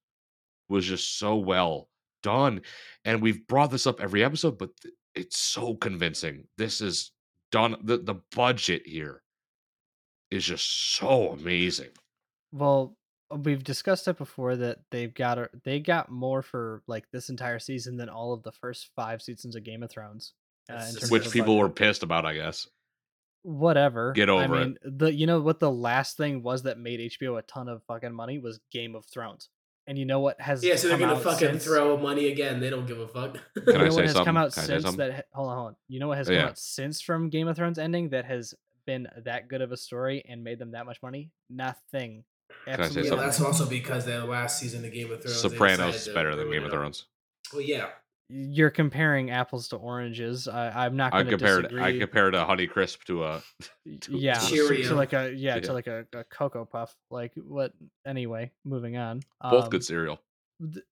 [SPEAKER 1] was just so well done. And we've brought this up every episode, but th- it's so convincing. This is done. The the budget here is just so amazing.
[SPEAKER 3] Well, uh, we've discussed it before that they've got a, they got more for like this entire season than all of the first five seasons of Game of Thrones. Uh,
[SPEAKER 2] That's
[SPEAKER 3] in
[SPEAKER 2] just-
[SPEAKER 3] terms
[SPEAKER 1] Which
[SPEAKER 3] of
[SPEAKER 1] people were pissed about, I guess.
[SPEAKER 3] whatever.
[SPEAKER 1] Get
[SPEAKER 3] I
[SPEAKER 1] over it.
[SPEAKER 3] mean, the you know what the last thing was that made HBO a ton of fucking money was Game of Thrones. And you know what has
[SPEAKER 2] yeah, so they're
[SPEAKER 3] come
[SPEAKER 2] gonna
[SPEAKER 3] out
[SPEAKER 2] fucking
[SPEAKER 3] since?
[SPEAKER 2] throw money again. They don't give a fuck. [LAUGHS]
[SPEAKER 1] Can
[SPEAKER 3] you
[SPEAKER 1] I say
[SPEAKER 3] what has come
[SPEAKER 1] something?
[SPEAKER 3] out
[SPEAKER 1] Can I say
[SPEAKER 3] since
[SPEAKER 1] something?
[SPEAKER 3] that? ha- Hold on, hold on. You know what has
[SPEAKER 1] Oh,
[SPEAKER 3] come
[SPEAKER 1] yeah.
[SPEAKER 3] out since from Game of Thrones ending that has been that good of a story and made them that much money? Nothing.
[SPEAKER 1] I say
[SPEAKER 3] Absolutely
[SPEAKER 2] Yeah,
[SPEAKER 1] something?
[SPEAKER 2] that's also because the last season of Game of Thrones. they
[SPEAKER 1] Sopranos
[SPEAKER 2] decided
[SPEAKER 1] is
[SPEAKER 2] to
[SPEAKER 1] better than
[SPEAKER 2] ruin
[SPEAKER 1] Game of
[SPEAKER 2] it.
[SPEAKER 1] Thrones.
[SPEAKER 2] Well, yeah.
[SPEAKER 3] You're comparing apples to oranges. I, I'm not
[SPEAKER 1] I
[SPEAKER 3] going to
[SPEAKER 1] compared
[SPEAKER 3] disagree.
[SPEAKER 1] I compared a Honey Crisp to a to-
[SPEAKER 3] yeah,
[SPEAKER 1] to
[SPEAKER 3] to, like a yeah,
[SPEAKER 1] Yeah.
[SPEAKER 3] to like a, a cocoa puff. Like what? Anyway, moving on.
[SPEAKER 1] both
[SPEAKER 3] Um,
[SPEAKER 1] good cereal.
[SPEAKER 3] th-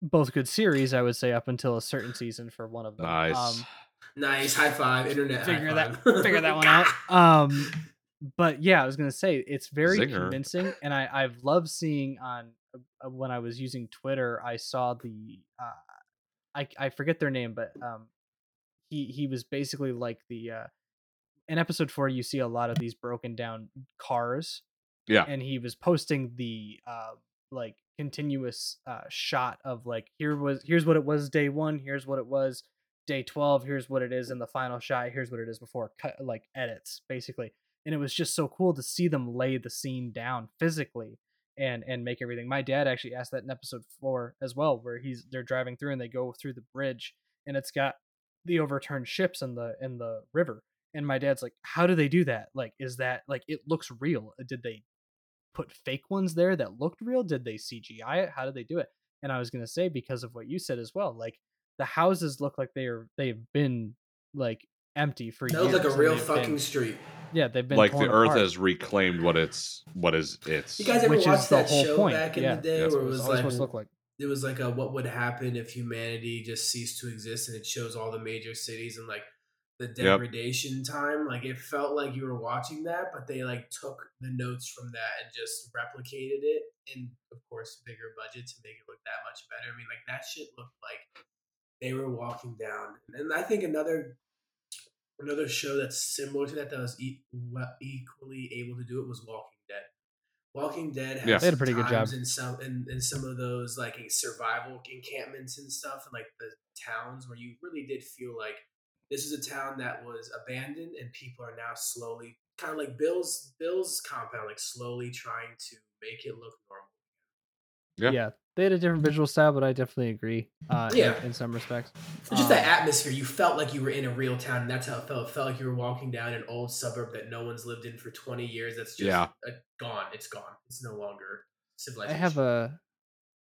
[SPEAKER 3] both good series, I would say, up until a certain season for one of them.
[SPEAKER 1] Nice.
[SPEAKER 3] Um,
[SPEAKER 2] Nice. High five. Internet.
[SPEAKER 3] figure
[SPEAKER 2] high
[SPEAKER 3] that
[SPEAKER 2] five.
[SPEAKER 3] figure that [LAUGHS] one out. [LAUGHS] Um, but yeah, I was gonna say it's very
[SPEAKER 1] Zinger.
[SPEAKER 3] convincing, and I I've loved seeing on uh, when I was using Twitter, I saw the uh, I I forget their name, but um, he he was basically like the uh, in episode four, you see a lot of these broken down cars
[SPEAKER 1] yeah.
[SPEAKER 3] and he was posting the uh like continuous uh shot of like here was here's what it was day one here's what it was day 12 here's what it is in the final shot here's what it is before cut like edits basically and it was just so cool to see them lay the scene down physically and and make everything. My dad actually asked that in episode four as well where he's they're driving through and they go through the bridge and it's got the overturned ships in the in the river. And my dad's like how do they do that? Like is that like it looks real? Did they put fake ones there that looked real? Did they cgi it? How did they do it? And i was going to say because of what you said as well like the houses look like they are they've been like empty for
[SPEAKER 2] That
[SPEAKER 3] years
[SPEAKER 2] was like a real fucking
[SPEAKER 3] been,
[SPEAKER 2] street.
[SPEAKER 3] Yeah they've been
[SPEAKER 1] Like the earth
[SPEAKER 3] apart.
[SPEAKER 1] has reclaimed what it's what is its.
[SPEAKER 2] You guys ever
[SPEAKER 3] which
[SPEAKER 2] watched that show
[SPEAKER 3] point.
[SPEAKER 2] back in
[SPEAKER 3] Yeah.
[SPEAKER 2] the day
[SPEAKER 1] That's
[SPEAKER 2] where it
[SPEAKER 3] It's
[SPEAKER 2] was like
[SPEAKER 3] look like
[SPEAKER 2] it was like a what would happen if humanity just ceased to exist and it shows all the major cities and like the degradation time like it felt like you were watching that but they like took the notes from that and just replicated it in of course bigger budget to make it look that much better i mean like that shit looked like they were walking down and i think another another show that's similar to that that was e- equally able to do it was walking dead walking dead has
[SPEAKER 1] Yeah.
[SPEAKER 3] They did a pretty good job.
[SPEAKER 2] in some in, in some of those like survival encampments and stuff and like the towns where you really did feel like this is a town that was abandoned and people are now slowly kind of like bill's bill's compound like slowly trying to make it look normal
[SPEAKER 1] Yeah.
[SPEAKER 3] yeah. they had a different visual style but i definitely agree uh in-
[SPEAKER 2] Yeah.
[SPEAKER 3] in, some respects
[SPEAKER 2] So just that
[SPEAKER 3] Um,
[SPEAKER 2] atmosphere, you felt like you were in a real town, and that's how it felt. It felt like you were walking down an old suburb that no one's lived in for twenty years. That's just
[SPEAKER 1] Yeah.
[SPEAKER 2] uh, gone. It's gone. It's no longer
[SPEAKER 3] I have a.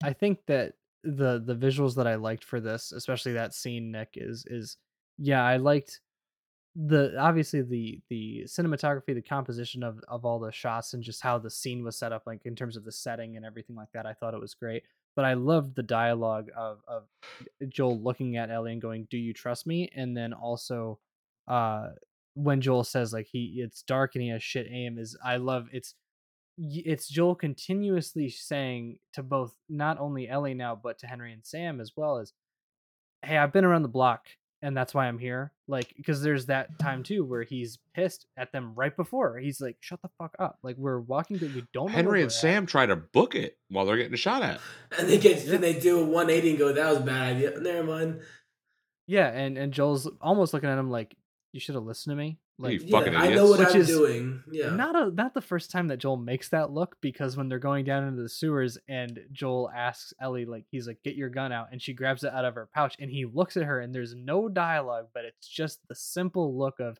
[SPEAKER 3] I think that the the visuals that I liked for this, especially that scene, Nick, is is yeah, I liked the obviously the the cinematography, the composition of of all the shots, and just how the scene was set up, like in terms of the setting and everything like that. I thought it was great, but I loved the dialogue of of Joel looking at Ellie and going, "Do you trust me?" And then also, uh, when Joel says like he it's dark and he has shit aim, is I love it's it's Joel continuously saying to both not only Ellie now but to Henry and Sam as well as, "Hey, I've been around the block and that's why I'm here." Like because there's that time too where he's pissed at them right before. He's like, "Shut the fuck up!" Like we're walking through, we don't.
[SPEAKER 1] Henry
[SPEAKER 3] we're
[SPEAKER 1] and
[SPEAKER 3] at."
[SPEAKER 1] Sam try to book it while they're getting shot at.
[SPEAKER 2] and they get
[SPEAKER 3] Yeah.
[SPEAKER 2] they do a one eighty and go, "That was a bad idea." Never mind.
[SPEAKER 3] Yeah, and and Joel's almost looking at him like, "You should have listened to me." Like
[SPEAKER 1] You
[SPEAKER 2] Yeah,
[SPEAKER 1] fucking
[SPEAKER 2] I know what
[SPEAKER 3] idiots.
[SPEAKER 2] I'm
[SPEAKER 3] is
[SPEAKER 2] doing. Yeah.
[SPEAKER 3] not a not the first time that Joel makes that look because when they're going down into the sewers and Joel asks Ellie like he's like get your gun out and she grabs it out of her pouch and he looks at her and there's no dialogue but it's just the simple look of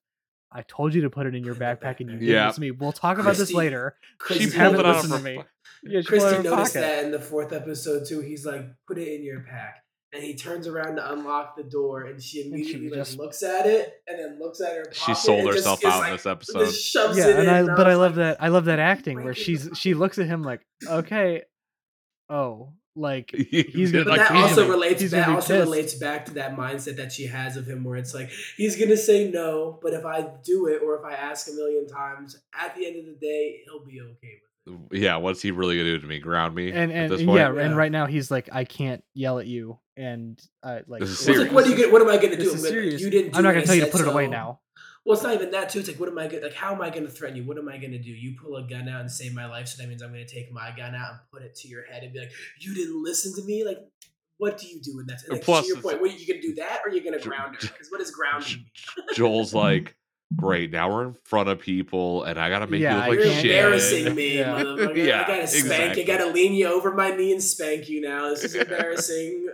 [SPEAKER 3] I told you to put it in your
[SPEAKER 2] Put it in the
[SPEAKER 3] backpack and you
[SPEAKER 2] backpack.
[SPEAKER 3] didn't
[SPEAKER 1] Yeah.
[SPEAKER 3] listen to me. We'll talk about this later.
[SPEAKER 1] She
[SPEAKER 2] Christy,
[SPEAKER 3] pulled
[SPEAKER 1] pulled
[SPEAKER 3] it
[SPEAKER 1] it
[SPEAKER 3] out
[SPEAKER 1] out
[SPEAKER 3] of
[SPEAKER 1] of
[SPEAKER 3] me.
[SPEAKER 1] her.
[SPEAKER 3] Yeah, she put it
[SPEAKER 2] Christy noticed
[SPEAKER 3] pocket.
[SPEAKER 2] that in the fourth episode too. He's like, "Put it in your pack." And he turns around to unlock the door, and she
[SPEAKER 3] she
[SPEAKER 2] immediately like,
[SPEAKER 3] just-
[SPEAKER 2] looks at it, and then looks at her. Pocket
[SPEAKER 1] She sold
[SPEAKER 2] and just
[SPEAKER 1] herself out
[SPEAKER 2] like,
[SPEAKER 1] in this episode.
[SPEAKER 2] Just
[SPEAKER 3] yeah,
[SPEAKER 2] it
[SPEAKER 3] and
[SPEAKER 2] in,
[SPEAKER 3] I
[SPEAKER 2] and
[SPEAKER 3] but I
[SPEAKER 2] was
[SPEAKER 3] love
[SPEAKER 2] like,
[SPEAKER 3] that I love that acting where she's she looks at him like okay, oh like [LAUGHS] he's gonna
[SPEAKER 2] But
[SPEAKER 1] like,
[SPEAKER 2] that
[SPEAKER 3] he's
[SPEAKER 2] also relates.
[SPEAKER 3] he's
[SPEAKER 2] That also
[SPEAKER 3] pissed.
[SPEAKER 2] relates back to that mindset that she has of him, where it's like he's gonna say no, but if I do it or if I ask a million times, at the end of the day, he'll be okay with it.
[SPEAKER 1] Yeah, what's he really gonna do to me? Ground me
[SPEAKER 3] and
[SPEAKER 1] at
[SPEAKER 3] and
[SPEAKER 1] this
[SPEAKER 3] yeah,
[SPEAKER 1] point?
[SPEAKER 2] Yeah.
[SPEAKER 3] and right now he's like I can't yell at you and uh, like
[SPEAKER 1] This is serious.
[SPEAKER 2] like, what do you get? What am I gonna
[SPEAKER 3] This
[SPEAKER 2] do?
[SPEAKER 3] is
[SPEAKER 2] I'm
[SPEAKER 3] serious.
[SPEAKER 2] You didn't. Do
[SPEAKER 3] I'm not gonna tell you to
[SPEAKER 2] said,
[SPEAKER 3] put it away now.
[SPEAKER 2] Well, it's not even that too. It's like, what am I gonna like? How am I gonna threaten you? What am I gonna do? You pull a gun out and save my life, so that means I'm gonna take my gun out and put it to your head and be like, "You didn't listen to me." Like, what do you do in that?
[SPEAKER 1] And
[SPEAKER 2] Like,
[SPEAKER 1] plus
[SPEAKER 2] to your point, what are you gonna do that, or are you gonna ground her? Because what is grounding?
[SPEAKER 1] Joel's [LAUGHS] like, great, now we're in front of people, and I gotta make
[SPEAKER 3] Yeah,
[SPEAKER 1] you look like
[SPEAKER 2] You're
[SPEAKER 1] shit.
[SPEAKER 2] embarrassing me,
[SPEAKER 3] Yeah.
[SPEAKER 2] motherfucker.
[SPEAKER 1] Yeah,
[SPEAKER 2] I gotta spank.
[SPEAKER 1] exactly.
[SPEAKER 2] I gotta lean you over my knee and spank you now. This is [LAUGHS] embarrassing.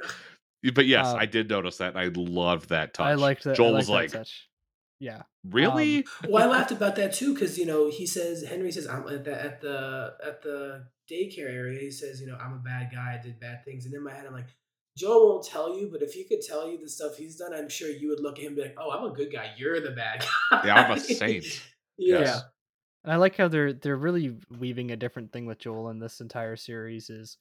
[SPEAKER 1] But yes,
[SPEAKER 3] Uh,
[SPEAKER 1] I did notice that, and I loved that touch.
[SPEAKER 3] I liked that.
[SPEAKER 1] Joel
[SPEAKER 3] I
[SPEAKER 1] was
[SPEAKER 3] liked
[SPEAKER 1] like,
[SPEAKER 3] touch. Yeah,
[SPEAKER 1] really? [LAUGHS]
[SPEAKER 2] Well, I laughed about that too because you know he says Henry says I'm at the at the at the daycare area. He says you know I'm a bad guy. I did bad things, and in my head I'm like, Joel won't tell you, but if he could tell you the stuff he's done, I'm sure you would look at him and be like, "Oh, I'm a good guy. You're the bad [LAUGHS] guy."
[SPEAKER 1] Yeah, I'm a saint. [LAUGHS]
[SPEAKER 2] yeah.
[SPEAKER 1] Yes.
[SPEAKER 3] And I like how they're they're really weaving a different thing with Joel in this entire series is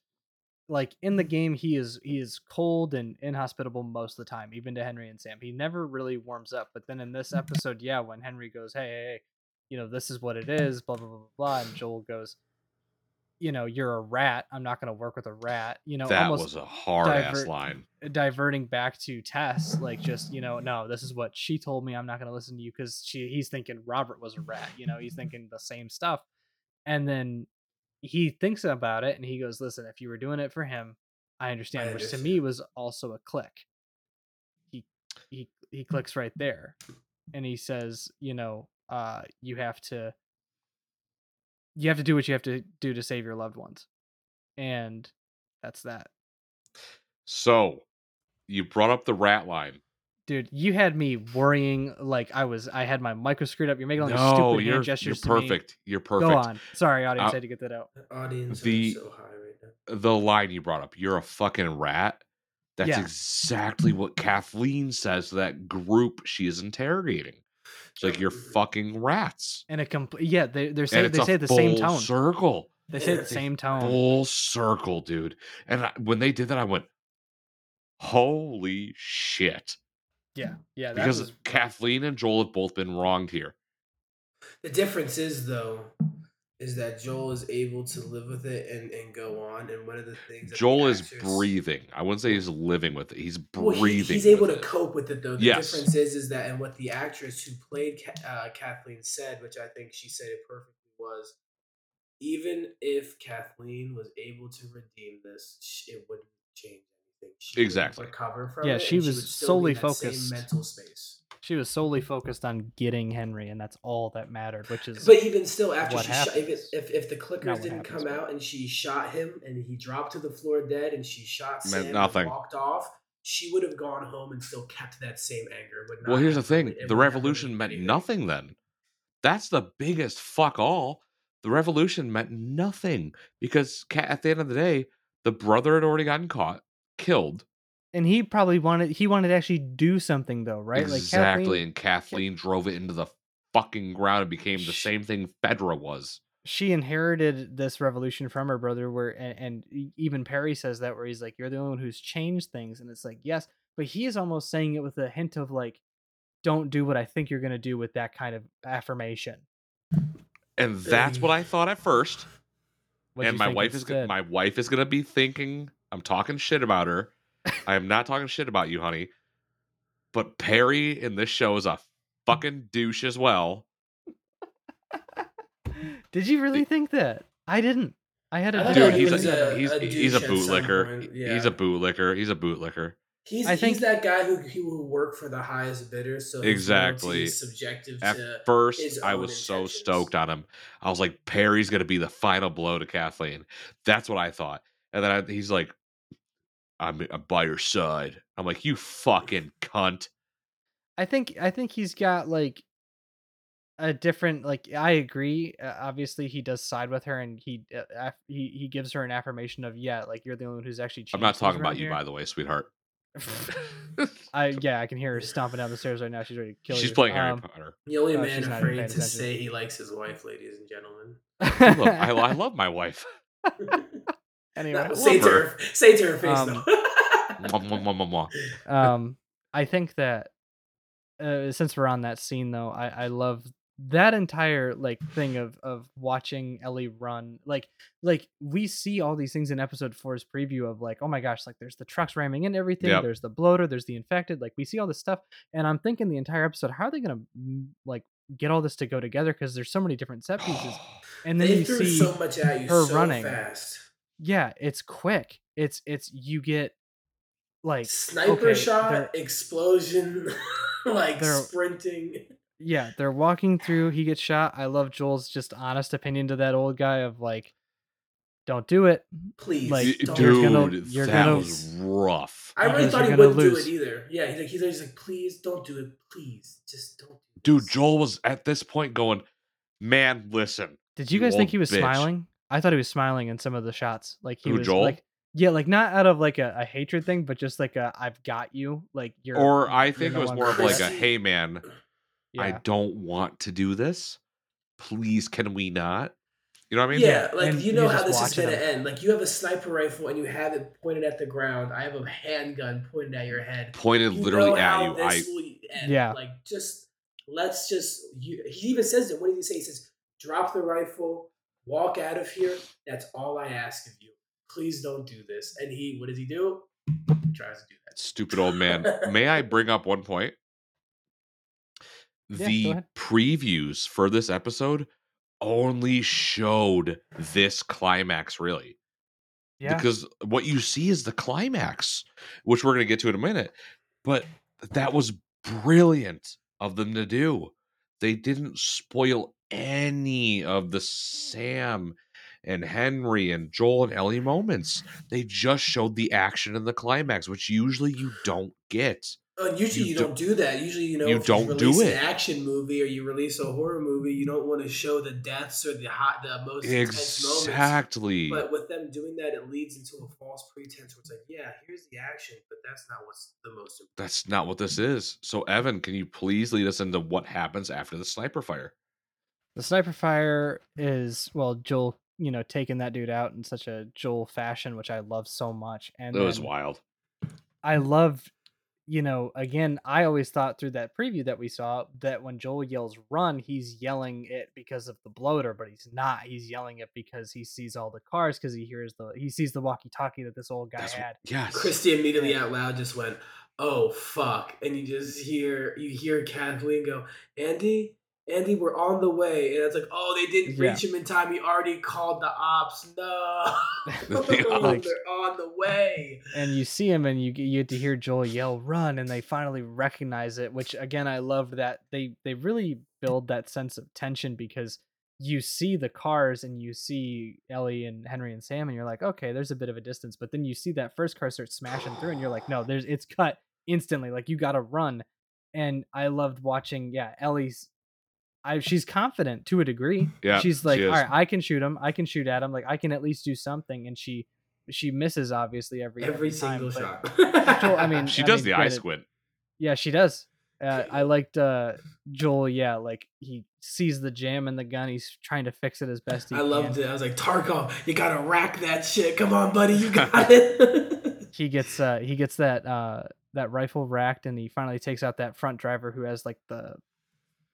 [SPEAKER 3] like in the game he is he is cold and inhospitable most of the time, even to Henry and Sam. He never really warms up. But then in this mm-hmm. episode, yeah, when Henry goes, Hey, hey, hey, you know, this is what it is, blah blah blah blah blah, and Joel goes, You know, you're a rat. I'm not gonna work with a rat. You know,
[SPEAKER 1] that
[SPEAKER 3] almost
[SPEAKER 1] was a hard ass line.
[SPEAKER 3] diverting back to Tess, like just you know, no, this is what she told me. I'm not going to listen to you because she he's thinking Robert was a rat. You know, he's thinking the same stuff, and then he thinks about it and he goes, "Listen, if you were doing it for him, I understand."
[SPEAKER 2] I
[SPEAKER 3] Which to me was also a click. He he he clicks right there, and he says, "You know, uh, you have to." You have to do what you have to do to save your loved ones. And that's that.
[SPEAKER 1] So you brought up the rat line.
[SPEAKER 3] Dude, you had me worrying like I was. I had my micro screwed up. You're making all these
[SPEAKER 1] No,
[SPEAKER 3] stupid
[SPEAKER 1] you're,
[SPEAKER 3] hand
[SPEAKER 1] you're
[SPEAKER 3] gestures to me.
[SPEAKER 1] perfect. You're perfect.
[SPEAKER 3] Go on. Sorry, audience.
[SPEAKER 1] Uh,
[SPEAKER 3] I had to get that out.
[SPEAKER 2] The audience
[SPEAKER 1] The-
[SPEAKER 2] so high right now.
[SPEAKER 1] The line you brought up, you're a fucking rat. That's
[SPEAKER 3] Yeah.
[SPEAKER 1] exactly what Kathleen says to that group she is interrogating. It's like you're fucking rats.
[SPEAKER 3] And a complete. Yeah, they they
[SPEAKER 1] and
[SPEAKER 3] say
[SPEAKER 1] it's
[SPEAKER 3] they
[SPEAKER 1] a
[SPEAKER 3] say the same
[SPEAKER 1] full
[SPEAKER 3] tone.
[SPEAKER 1] circle.
[SPEAKER 3] They say
[SPEAKER 2] Yeah,
[SPEAKER 3] the same tone.
[SPEAKER 1] Full circle, dude. And I, when they did that, I went, "Holy shit!"
[SPEAKER 3] Yeah, yeah.
[SPEAKER 1] Because
[SPEAKER 3] was,
[SPEAKER 1] Kathleen and Joel have both been wronged here.
[SPEAKER 2] The difference is though, is that Joel is able to live with it and, and go on. And one of the things that the
[SPEAKER 1] Joel is breathing. I wouldn't say he's living with it. He's
[SPEAKER 2] Well, he-
[SPEAKER 1] breathing.
[SPEAKER 2] he's able to
[SPEAKER 1] it.
[SPEAKER 2] cope with it though. The
[SPEAKER 1] Yes.
[SPEAKER 2] difference is is that and what the actress who played uh, Kathleen said, which I think she said it perfectly, was even if Kathleen was able to redeem this, it wouldn't change anything. She would
[SPEAKER 1] Exactly.
[SPEAKER 2] recover from
[SPEAKER 3] Yeah,
[SPEAKER 2] it.
[SPEAKER 3] she was
[SPEAKER 2] would still be
[SPEAKER 3] solely
[SPEAKER 2] in that same
[SPEAKER 3] focused.
[SPEAKER 2] mental space.
[SPEAKER 3] She was solely mm-hmm. focused on getting Henry, and that's all that mattered. Which is
[SPEAKER 2] But even still, after
[SPEAKER 3] what
[SPEAKER 2] she shot, if, it, if if the clickers didn't
[SPEAKER 3] happens,
[SPEAKER 2] come
[SPEAKER 3] but-
[SPEAKER 2] out and she shot him and he dropped to the floor dead and she shot
[SPEAKER 1] Meant
[SPEAKER 2] Sam
[SPEAKER 1] nothing.
[SPEAKER 2] and walked off, she would have gone home and still kept that same anger. Would not
[SPEAKER 1] Well, here's the thing: the revolution meant
[SPEAKER 2] anything.
[SPEAKER 1] nothing. Then, that's the biggest fuck all. The revolution meant nothing because at the end of the day, the brother had already gotten caught, killed.
[SPEAKER 3] And he probably wanted he wanted to actually do something though, right?
[SPEAKER 1] exactly,
[SPEAKER 3] Kathleen,
[SPEAKER 1] and Kathleen drove it into the fucking ground and became the same thing Fedra was.
[SPEAKER 3] she inherited this revolution from her brother where and, and even perry says that where he's like you're the only one who's changed things and it's like yes but he is almost saying it with a hint of like don't do what i think you're going to do with that kind of affirmation
[SPEAKER 1] And that's what I thought at first.
[SPEAKER 3] What'd
[SPEAKER 1] and
[SPEAKER 3] you
[SPEAKER 1] my wife is my wife is gonna be thinking I'm talking shit about her. I am not talking shit about you, honey. But Perry in this show is a fucking douche as well. [LAUGHS]
[SPEAKER 3] did you really think that i didn't i had a
[SPEAKER 2] I
[SPEAKER 1] Dude, he's a,
[SPEAKER 2] a-
[SPEAKER 1] he's
[SPEAKER 2] a
[SPEAKER 1] he's a
[SPEAKER 2] douche at some
[SPEAKER 1] bootlicker.
[SPEAKER 2] point,
[SPEAKER 1] He's a bootlicker. He's a bootlicker.
[SPEAKER 2] He's
[SPEAKER 3] I think-
[SPEAKER 2] he's that guy who who will work for the highest bidder. So
[SPEAKER 1] Exactly.
[SPEAKER 2] loyalty subjective
[SPEAKER 1] At
[SPEAKER 2] to
[SPEAKER 1] first,
[SPEAKER 2] his
[SPEAKER 1] I
[SPEAKER 2] own
[SPEAKER 1] was so stoked on him. I was like, Perry's gonna be the final blow to Kathleen. That's what I thought. And then I, he's like, I'm, I'm by your side. I'm like, you fucking cunt.
[SPEAKER 3] I think I think he's got like a different like I agree. Uh, obviously, he does side with her, and he uh, aff- he he gives her an affirmation of yeah, like you're the only one who's actually.
[SPEAKER 1] I'm not talking about
[SPEAKER 3] around
[SPEAKER 1] you,
[SPEAKER 3] here."
[SPEAKER 1] by the way, sweetheart. [LAUGHS]
[SPEAKER 3] I yeah, I can hear her stomping down the stairs right now. She's ready to kill
[SPEAKER 1] She's
[SPEAKER 3] you.
[SPEAKER 1] playing Harry
[SPEAKER 3] Um,
[SPEAKER 1] Potter.
[SPEAKER 2] the only
[SPEAKER 3] Oh,
[SPEAKER 2] man
[SPEAKER 3] she's not even
[SPEAKER 2] afraid to say he likes his wife, ladies and gentlemen.
[SPEAKER 1] I love, I, I [LAUGHS] love my wife. [LAUGHS]
[SPEAKER 3] anyway,
[SPEAKER 2] No, say to
[SPEAKER 1] her.
[SPEAKER 2] her, say to her face
[SPEAKER 3] Um,
[SPEAKER 2] though. [LAUGHS] [LAUGHS]
[SPEAKER 1] Mwah, mwah, mwah, mwah, mwah.
[SPEAKER 3] um i think that uh, since we're on that scene though i i love that entire like thing of of watching ellie run like like we see all these things in episode four's preview of like oh my gosh like there's the trucks ramming into everything
[SPEAKER 1] Yep.
[SPEAKER 3] there's the bloater there's the infected like we see all this stuff and i'm thinking the entire episode how are they gonna mm, like get all this to go together because there's so many different set pieces [GASPS] and then
[SPEAKER 2] they
[SPEAKER 3] you
[SPEAKER 2] threw
[SPEAKER 3] see
[SPEAKER 2] so much at you
[SPEAKER 3] her
[SPEAKER 2] so
[SPEAKER 3] running.
[SPEAKER 2] fast.
[SPEAKER 3] Yeah it's quick it's it's you get like
[SPEAKER 2] Sniper
[SPEAKER 3] okay,
[SPEAKER 2] shot, explosion, [LAUGHS] like sprinting.
[SPEAKER 3] yeah, they're walking through. He gets shot. I love Joel's just honest opinion to that old guy of like, don't do it.
[SPEAKER 2] Please,
[SPEAKER 3] Like,
[SPEAKER 1] Y-
[SPEAKER 2] don't.
[SPEAKER 3] you're
[SPEAKER 1] Dude,
[SPEAKER 3] gonna- you're
[SPEAKER 1] that
[SPEAKER 3] gonna-
[SPEAKER 1] was rough.
[SPEAKER 2] I really thought he wouldn't
[SPEAKER 3] lose.
[SPEAKER 2] do it either. Yeah, he's like, he's he's like, please don't do it. Please, just don't. Do
[SPEAKER 1] Dude,
[SPEAKER 2] this."
[SPEAKER 1] Joel was at this point going, man, listen.
[SPEAKER 3] Did you
[SPEAKER 1] You
[SPEAKER 3] guys think he was
[SPEAKER 1] bitch.
[SPEAKER 3] smiling? I thought he was smiling in some of the shots. Like he
[SPEAKER 1] Who,
[SPEAKER 3] was
[SPEAKER 1] Joel?
[SPEAKER 3] like, Yeah, like not out of like a, a hatred thing, but just like a I've got you. Like you're
[SPEAKER 1] Or I
[SPEAKER 3] you're
[SPEAKER 1] think it was more of like a, hey man, I don't want to do this. Please, can we not? You know what I mean?
[SPEAKER 2] yeah, like
[SPEAKER 3] and
[SPEAKER 2] you know how
[SPEAKER 3] just
[SPEAKER 2] this is
[SPEAKER 3] watching
[SPEAKER 2] gonna
[SPEAKER 3] them.
[SPEAKER 2] end. Like you have a sniper rifle and you have it pointed at the ground. I have a handgun pointed at your head.
[SPEAKER 1] Pointed
[SPEAKER 2] You
[SPEAKER 1] literally
[SPEAKER 2] know
[SPEAKER 1] at
[SPEAKER 2] how
[SPEAKER 1] you. I
[SPEAKER 2] will end.
[SPEAKER 3] Yeah.
[SPEAKER 2] Like just let's just. You, he even says it. What did he say? He says, "Drop the rifle, walk out of here. That's all I ask of you. Please don't do this." And he, what does he do? He tries to do that.
[SPEAKER 1] stupid old man. [LAUGHS] May I bring up one point?
[SPEAKER 3] Yeah,
[SPEAKER 1] The
[SPEAKER 3] ahead.
[SPEAKER 1] previews for this episode only showed this climax, really.
[SPEAKER 3] Yeah.
[SPEAKER 1] Because what you see is the climax, which we're going to get to in a minute. But that was brilliant of them to do. They didn't spoil any of the Sam and Henry and Joel and Ellie moments. They just showed the action and the climax, which usually you don't get.
[SPEAKER 2] Uh, usually
[SPEAKER 1] You
[SPEAKER 2] you,
[SPEAKER 1] do-
[SPEAKER 2] don't do that. Usually, you know,
[SPEAKER 1] you don't
[SPEAKER 2] you
[SPEAKER 1] do
[SPEAKER 2] release
[SPEAKER 1] it.
[SPEAKER 2] an action movie or you release a horror movie, you don't want to show the deaths or the hot, the most intense moments.
[SPEAKER 1] Exactly.
[SPEAKER 2] But with them doing that, it leads into a false pretense where it's like, yeah, here's the action, but that's not what's the most important.
[SPEAKER 1] That's not what this is. So, Evan, can you please lead us into what happens after the sniper fire?
[SPEAKER 3] The sniper fire is well, Joel, you know, taking that dude out in such a Joel fashion, which I love so much. And
[SPEAKER 1] That was wild.
[SPEAKER 3] I loved, you know, again, I always thought through that preview that we saw that when Joel yells run, he's yelling it because of the bloater, but he's not. He's yelling it because he sees all the cars because he hears the he sees the walkie-talkie that this old guy
[SPEAKER 1] That's
[SPEAKER 3] had.
[SPEAKER 1] yes.
[SPEAKER 2] Christy immediately out loud just went, "Oh fuck!" and you just hear you hear Kathleen go, "Andy, Andy, we're on the way," and it's like, "Oh, they didn't
[SPEAKER 3] Yeah.
[SPEAKER 2] reach him in time. He already called the ops. No, [LAUGHS] [LAUGHS]
[SPEAKER 1] Like-
[SPEAKER 2] they're on the way."
[SPEAKER 3] and you see him and you get- you get to hear Joel yell run and they finally recognize it which again I loved that they they really build that sense of tension because you see the cars and you see Ellie and Henry and Sam and you're like okay there's a bit of a distance but then you see that first car start smashing through and you're like no there's it's cut instantly like you got to run and I loved watching yeah Ellie's I she's confident to a degree
[SPEAKER 1] Yeah,
[SPEAKER 3] she's like
[SPEAKER 1] she
[SPEAKER 3] all
[SPEAKER 1] is.
[SPEAKER 3] right I can shoot him I can shoot at him like I can at least do something and she she misses obviously every
[SPEAKER 2] Every
[SPEAKER 3] time,
[SPEAKER 2] single
[SPEAKER 3] but-
[SPEAKER 2] shot.
[SPEAKER 3] Joel, I mean, [LAUGHS]
[SPEAKER 1] She
[SPEAKER 3] I
[SPEAKER 1] does
[SPEAKER 3] mean,
[SPEAKER 1] the eye squint.
[SPEAKER 3] Yeah, she does. Uh, I liked uh, Joel. Yeah, like he sees the jam in the gun. He's trying to fix it as [LAUGHS] best he
[SPEAKER 2] I
[SPEAKER 3] can.
[SPEAKER 2] I loved it. I was like, Tarkov, you gotta rack that shit. Come on, buddy, you got [LAUGHS] it.
[SPEAKER 3] He gets uh, he gets that uh, that rifle racked, and he finally takes out that front driver who has like the,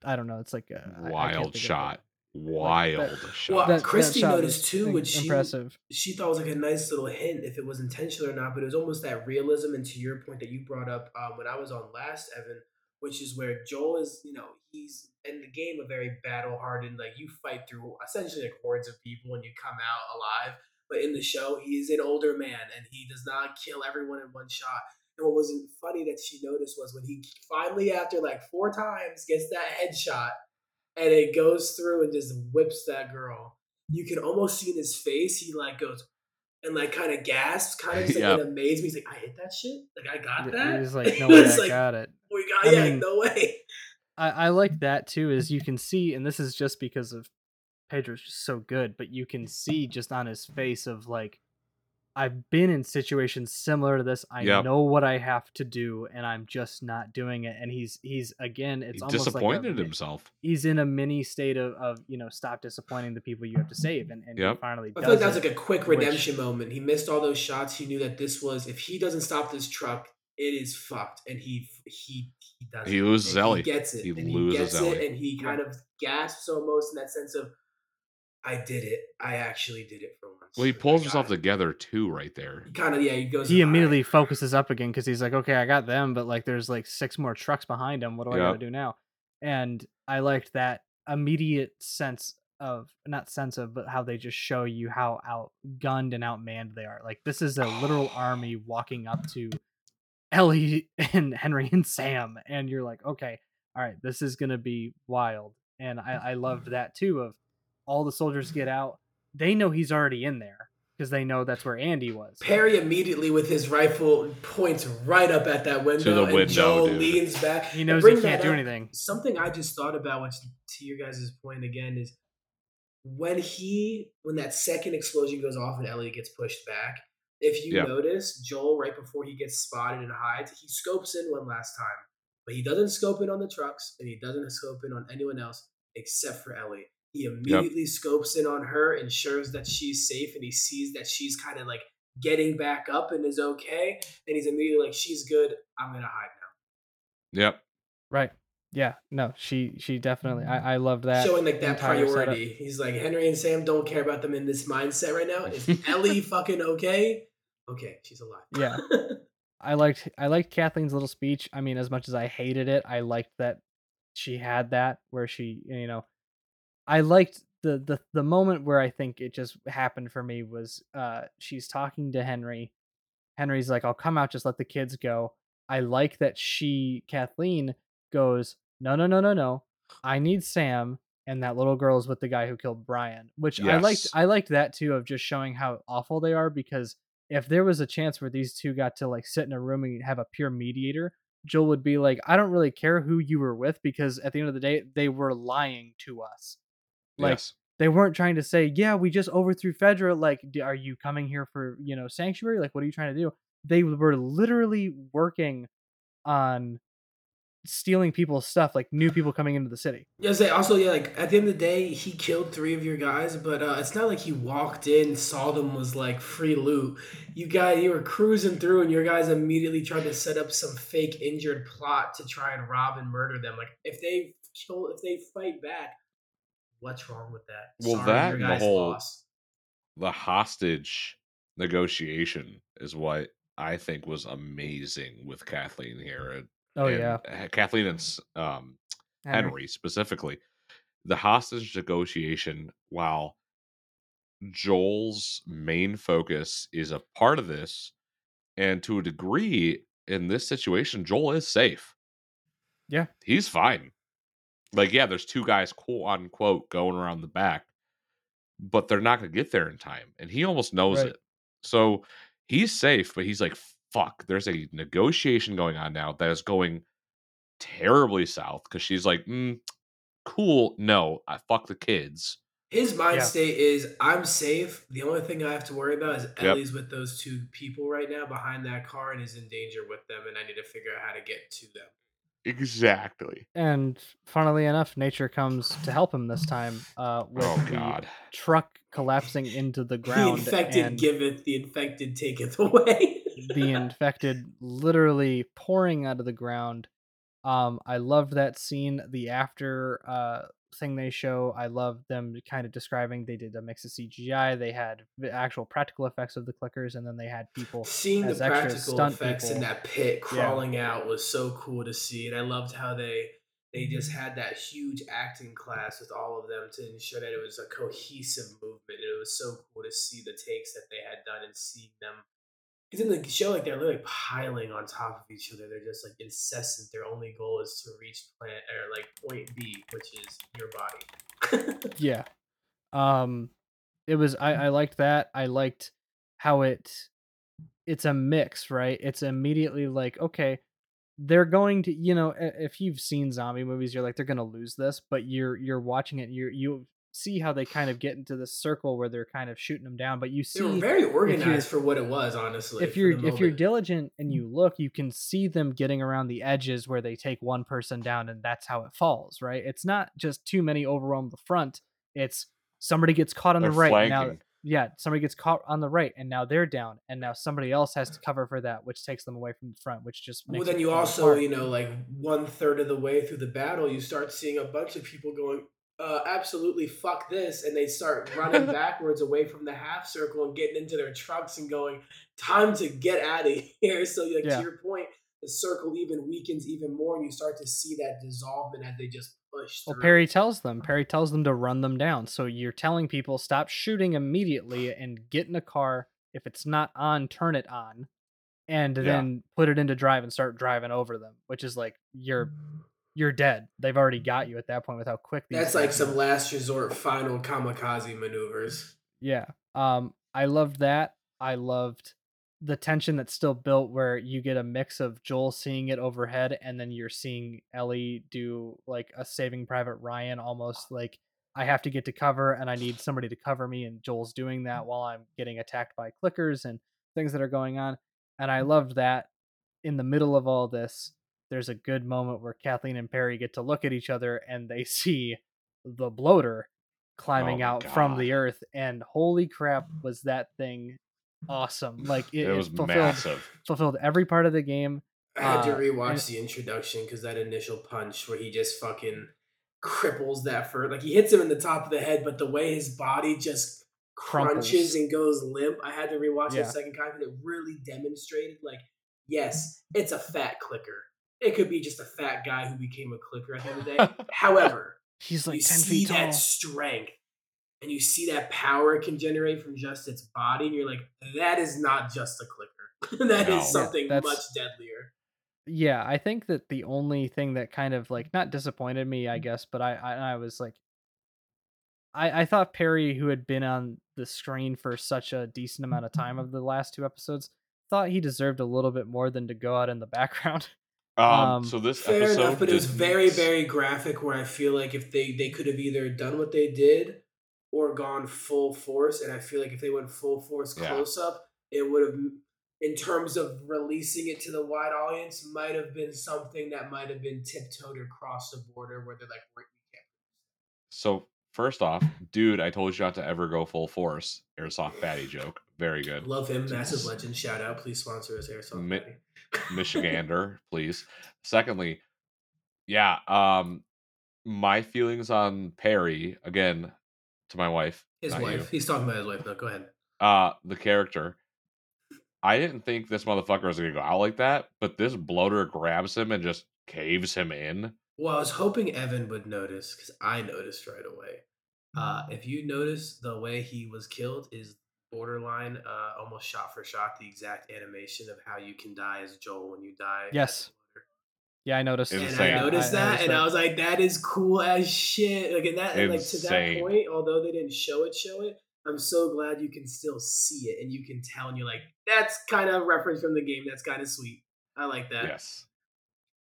[SPEAKER 3] I don't know. It's like a can't
[SPEAKER 1] Wild
[SPEAKER 3] think of
[SPEAKER 1] shot. Wild [LAUGHS]
[SPEAKER 2] well,
[SPEAKER 1] shot.
[SPEAKER 3] That- that
[SPEAKER 2] Christy
[SPEAKER 3] shot
[SPEAKER 2] noticed too
[SPEAKER 3] im-
[SPEAKER 2] when she
[SPEAKER 3] impressive.
[SPEAKER 2] she thought it was like a nice little hint if it was intentional or not, but it was almost that realism. And to your point that you brought up um, when I was on last, Evan, which is where Joel is, you know, he's in the game a very battle hardened, like you fight through essentially like hordes of people and you come out alive. But in the show, he is an older man and he does not kill everyone in one shot. And what wasn't funny that she noticed was when he finally, after like four times, gets that headshot and it goes through and just whips that girl. You can almost see in his face, he like goes and like kind of gasps, kind of just like [LAUGHS] in amazement. He's like, I hit that shit? Like, I got that?
[SPEAKER 3] He's like, [LAUGHS] no way, I
[SPEAKER 2] like,
[SPEAKER 3] got it.
[SPEAKER 2] Oh we got,
[SPEAKER 3] I
[SPEAKER 2] yeah,
[SPEAKER 3] mean-
[SPEAKER 2] no way.
[SPEAKER 3] I, I like that too, is you can see, and this is just because of Pedro's just so good, but you can see just on his face of like, I've been in situations similar to this. I
[SPEAKER 1] Yep.
[SPEAKER 3] know what I have to do, and I'm just not doing it. And he's he's again, it's
[SPEAKER 1] He's
[SPEAKER 3] almost
[SPEAKER 1] disappointed
[SPEAKER 3] like a,
[SPEAKER 1] himself.
[SPEAKER 3] he's in a mini state of, of you know stop disappointing the people you have to save, and, and he
[SPEAKER 1] Yep.
[SPEAKER 3] finally
[SPEAKER 2] I feel like that was like a quick
[SPEAKER 3] which-
[SPEAKER 2] redemption moment. He missed all those shots. He knew that this was if he doesn't stop this truck, it is fucked. And he he he does.
[SPEAKER 1] He loses
[SPEAKER 2] And
[SPEAKER 1] Ellie.
[SPEAKER 2] He gets it.
[SPEAKER 1] He loses
[SPEAKER 2] he gets
[SPEAKER 1] Ellie.
[SPEAKER 2] it, and he kind of gasps almost in that sense of, "I did it. I actually did it for once."
[SPEAKER 1] Well, he pulls himself together too, right there.
[SPEAKER 2] He kind of yeah. He goes.
[SPEAKER 3] he
[SPEAKER 2] "All right."
[SPEAKER 3] immediately focuses up again because he's like, okay, I got them, but like there's like six more trucks behind him. What do I gotta do now? And I liked that immediate sense of not sense of, but how they just show you how outgunned and outmanned they are. Like this is a literal [SIGHS] army walking up to Ellie [LAUGHS] and Henry and Sam, and you're like, okay, all right, this is gonna be wild. And I, I loved that too. Of all the soldiers get out, they know he's already in there because they know that's where Andy was.
[SPEAKER 2] Perry immediately with his rifle points right up at that window, to
[SPEAKER 1] the
[SPEAKER 2] and
[SPEAKER 1] window,
[SPEAKER 2] Joel
[SPEAKER 1] dude.
[SPEAKER 2] leans back.
[SPEAKER 3] He knows he can't do
[SPEAKER 2] up,
[SPEAKER 3] anything.
[SPEAKER 2] Something I just thought about, which to your guys' point again, is when he when that second explosion goes off and Ellie gets pushed back. If you
[SPEAKER 1] Yeah.
[SPEAKER 2] notice, Joel right before he gets spotted and hides, he scopes in one last time, but he doesn't scope in on the trucks and he doesn't scope in on anyone else except for Ellie. He immediately scopes in on her, ensures that she's safe, and he sees that she's kind of like getting back up and is okay, and he's immediately like, "She's good. I'm gonna hide now."
[SPEAKER 1] Yep.
[SPEAKER 3] Right. Yeah. No, she she definitely. I I loved that.
[SPEAKER 2] Showing like that
[SPEAKER 3] entire setup.
[SPEAKER 2] priority. He's like, Henry and Sam don't care about them in this mindset right now. Is Ellie [LAUGHS] fucking okay? Okay, she's alive.
[SPEAKER 3] Yeah. I liked I liked Kathleen's little speech. I mean, as much as I hated it, I liked that she had that where she, you know, I liked the the the moment where I think it just happened for me was uh she's talking to Henry. Henry's like, "I'll come out, just let the kids go." I like that she Kathleen goes, "No, no, no, no, no. I need Sam." And that little girl is with the guy who killed Brian, which I liked. I liked that too of just showing how awful they are because if there was a chance where these two got to like sit in a room and have a pure mediator, Joel would be like, I don't really care who you were with because at the end of the day, they were lying to us. Like
[SPEAKER 1] yes.
[SPEAKER 3] they weren't trying to say, yeah, we just overthrew Fedra. Like, are you coming here for, you know, sanctuary? Like, what are you trying to do? They were literally working on stealing people's stuff, like new people coming into the city.
[SPEAKER 2] Yeah, say also yeah, like at the end of the day, he killed three of your guys, but uh, it's not like he walked in, saw them was like free loot. You guys, you were cruising through, and your guys immediately tried to set up some fake injured plot to try and rob and murder them. Like if they kill, if they fight back, what's wrong with that?
[SPEAKER 1] Well, that
[SPEAKER 2] your
[SPEAKER 1] and the whole-
[SPEAKER 2] lost.
[SPEAKER 1] The hostage negotiation is what I think was amazing with Kathleen here. and-
[SPEAKER 3] Oh
[SPEAKER 1] and,
[SPEAKER 3] yeah,
[SPEAKER 1] Kathleen and um,
[SPEAKER 3] Henry.
[SPEAKER 1] Henry specifically. The hostage negotiation, while Joel's main focus is a part of this, and to a degree, in this situation, Joel is safe.
[SPEAKER 3] Yeah.
[SPEAKER 1] He's fine. Like, yeah, there's two guys, quote unquote, going around the back, but they're not going to get there in time. And he almost knows
[SPEAKER 3] Right.
[SPEAKER 1] it. So he's safe, but he's like, fuck, there's a negotiation going on now that is going terribly south because she's like, mm, cool. No, I fuck the kids.
[SPEAKER 2] His mind
[SPEAKER 3] Yeah.
[SPEAKER 2] state is I'm safe. The only thing I have to worry about is
[SPEAKER 1] Yep.
[SPEAKER 2] Ellie's with those two people right now behind that car and is in danger with them, and I need to figure out how to get to them.
[SPEAKER 1] Exactly.
[SPEAKER 3] And funnily enough, nature comes to help him this time. Uh, with
[SPEAKER 1] Oh,
[SPEAKER 3] the
[SPEAKER 1] God.
[SPEAKER 3] truck collapsing into the [LAUGHS] ground.
[SPEAKER 2] The infected
[SPEAKER 3] and
[SPEAKER 2] giveth, the infected taketh [LAUGHS] away.
[SPEAKER 3] the infected literally pouring out of the ground. Um, I loved that scene. The after uh thing they show, I love them kind of describing. They did a mix of CGI. They had the actual practical effects of the clickers, and then they had people.
[SPEAKER 2] Seeing
[SPEAKER 3] as
[SPEAKER 2] the practical
[SPEAKER 3] stunt
[SPEAKER 2] effects in that pit crawling out was so cool to see, and I loved how they they just mm-hmm. had that huge acting class with all of them to ensure that it was a cohesive movement. And it was so cool to see the takes that they had done and seeing them. Because in the show, like they're literally piling on top of each other. They're just like incessant. Their only goal is to reach planet or like point B, which is your body. [LAUGHS]
[SPEAKER 3] Yeah. Um, it was. I I liked that. I liked how it. It's a mix, right? It's immediately like okay, they're going to you know if you've seen zombie movies, you're like they're gonna lose this, but you're you're watching it. You you see how they kind of get into this circle where they're kind of shooting them down, but you see,
[SPEAKER 2] they were very organized for what it was, honestly.
[SPEAKER 3] if you're if you're diligent and you look, you can see them getting around the edges where they take one person down and that's how it falls, right? It's not just too many overwhelm the front. It's somebody gets caught on
[SPEAKER 1] They're
[SPEAKER 3] the right now. Yeah, somebody gets caught on the right and now they're down and now somebody else has to cover for that, which takes them away from the front, which just makes
[SPEAKER 2] Well, then you also,
[SPEAKER 3] apart.
[SPEAKER 2] you know, like one third of the way through the battle, you start seeing a bunch of people going, uh, absolutely fuck this. And they start running [LAUGHS] backwards away from the half circle and getting into their trucks and going, time to get out of here. [LAUGHS] So, like,
[SPEAKER 3] Yeah.
[SPEAKER 2] to your point, the circle even weakens even more and you start to see that dissolvement as they just push
[SPEAKER 3] Well,
[SPEAKER 2] through.
[SPEAKER 3] Perry tells them. Perry tells them to run them down. So you're telling people stop shooting immediately and get in a car. If it's not on, turn it on, and
[SPEAKER 1] Yeah.
[SPEAKER 3] then put it into drive and start driving over them. Which is like you're you're dead. They've already got mm-hmm. you at that point with how quick these.
[SPEAKER 2] That's like some last resort final kamikaze maneuvers.
[SPEAKER 3] Yeah. Um. I loved that. I loved the tension that's still built where you get a mix of Joel seeing it overhead and then you're seeing Ellie do like a saving private Ryan almost like I have to get to cover and I need somebody to cover me and Joel's doing that mm-hmm. while I'm getting attacked by clickers and things that are going on. And I mm-hmm. loved that in the middle of all this, there's a good moment where Kathleen and Perry get to look at each other and they [LAUGHS] see the bloater climbing
[SPEAKER 1] Oh my
[SPEAKER 3] out from the earth. And holy crap, was that thing awesome! Like it,
[SPEAKER 1] It,
[SPEAKER 3] it
[SPEAKER 1] was
[SPEAKER 3] fulfilled
[SPEAKER 1] massive.
[SPEAKER 3] fulfilled every part of the game.
[SPEAKER 2] I had to
[SPEAKER 3] Uh,
[SPEAKER 2] rewatch
[SPEAKER 3] and-
[SPEAKER 2] the introduction because that initial punch where he just fucking cripples that fur, like he hits him in the top of the head, but the way his body just crunches
[SPEAKER 3] Crumples.
[SPEAKER 2] and goes limp, I had to rewatch it
[SPEAKER 3] Yeah.
[SPEAKER 2] a second time because it really demonstrated, like, yes, it's a fat clicker. It could be just a fat guy who became a clicker at the end of the day. [LAUGHS] However,
[SPEAKER 3] He's like
[SPEAKER 2] you
[SPEAKER 3] ten
[SPEAKER 2] see
[SPEAKER 3] feet tall.
[SPEAKER 2] that strength and you see that power it can generate from just its body, and you're like, that is not just a clicker. [LAUGHS] That is
[SPEAKER 1] No. Yeah,
[SPEAKER 2] something
[SPEAKER 3] that's-
[SPEAKER 2] much deadlier.
[SPEAKER 3] yeah i think that the only thing that kind of like not disappointed me i mm-hmm. guess but i i, I was like I, I thought perry who had been on the screen for such a decent amount of time mm-hmm. of the last two episodes thought he deserved a little bit more than to go out in the [LAUGHS] background
[SPEAKER 1] Um,
[SPEAKER 3] Um,
[SPEAKER 1] so this
[SPEAKER 2] Fair
[SPEAKER 1] episode,
[SPEAKER 2] enough, but it was very, very graphic. Where I feel like if they they could have either done what they did or gone full force, and I feel like if they went full force
[SPEAKER 1] Yeah.
[SPEAKER 2] close up, it would have, in terms of releasing it to the wide audience, might have been something that might have been tiptoed across the border where they're like, we can't."
[SPEAKER 1] So first off, dude, I told you not to ever go full force. Airsoft fatty joke. Very good.
[SPEAKER 2] Love him, massive legend. Shout out, please sponsor us, Airsoft.
[SPEAKER 1] Mi-
[SPEAKER 2] Patty.
[SPEAKER 1] Michigander, please. Secondly, yeah, um, my feelings on Perry again to my wife,
[SPEAKER 2] His wife.
[SPEAKER 1] you.
[SPEAKER 2] He's talking about his wife. No, go ahead.
[SPEAKER 1] Uh, the character. I didn't think this motherfucker was gonna go out like that, but this bloater grabs him and just caves him in.
[SPEAKER 2] Well, I was hoping Evan would notice because I noticed right away. Uh, if you notice the way he was killed is borderline, uh, almost shot for shot, the exact animation of how you can die as Joel when you die.
[SPEAKER 3] Yes. yeah i noticed
[SPEAKER 1] It's
[SPEAKER 2] And
[SPEAKER 1] insane.
[SPEAKER 2] I noticed that,
[SPEAKER 3] noticed
[SPEAKER 2] and I was like, "That is cool as shit." Like, and that, and like to that point, although they didn't show it, show it. I'm so glad you can still see it, and you can tell, and you're like, "That's kind of a reference from the game. That's kind of sweet. I like that."
[SPEAKER 1] Yes.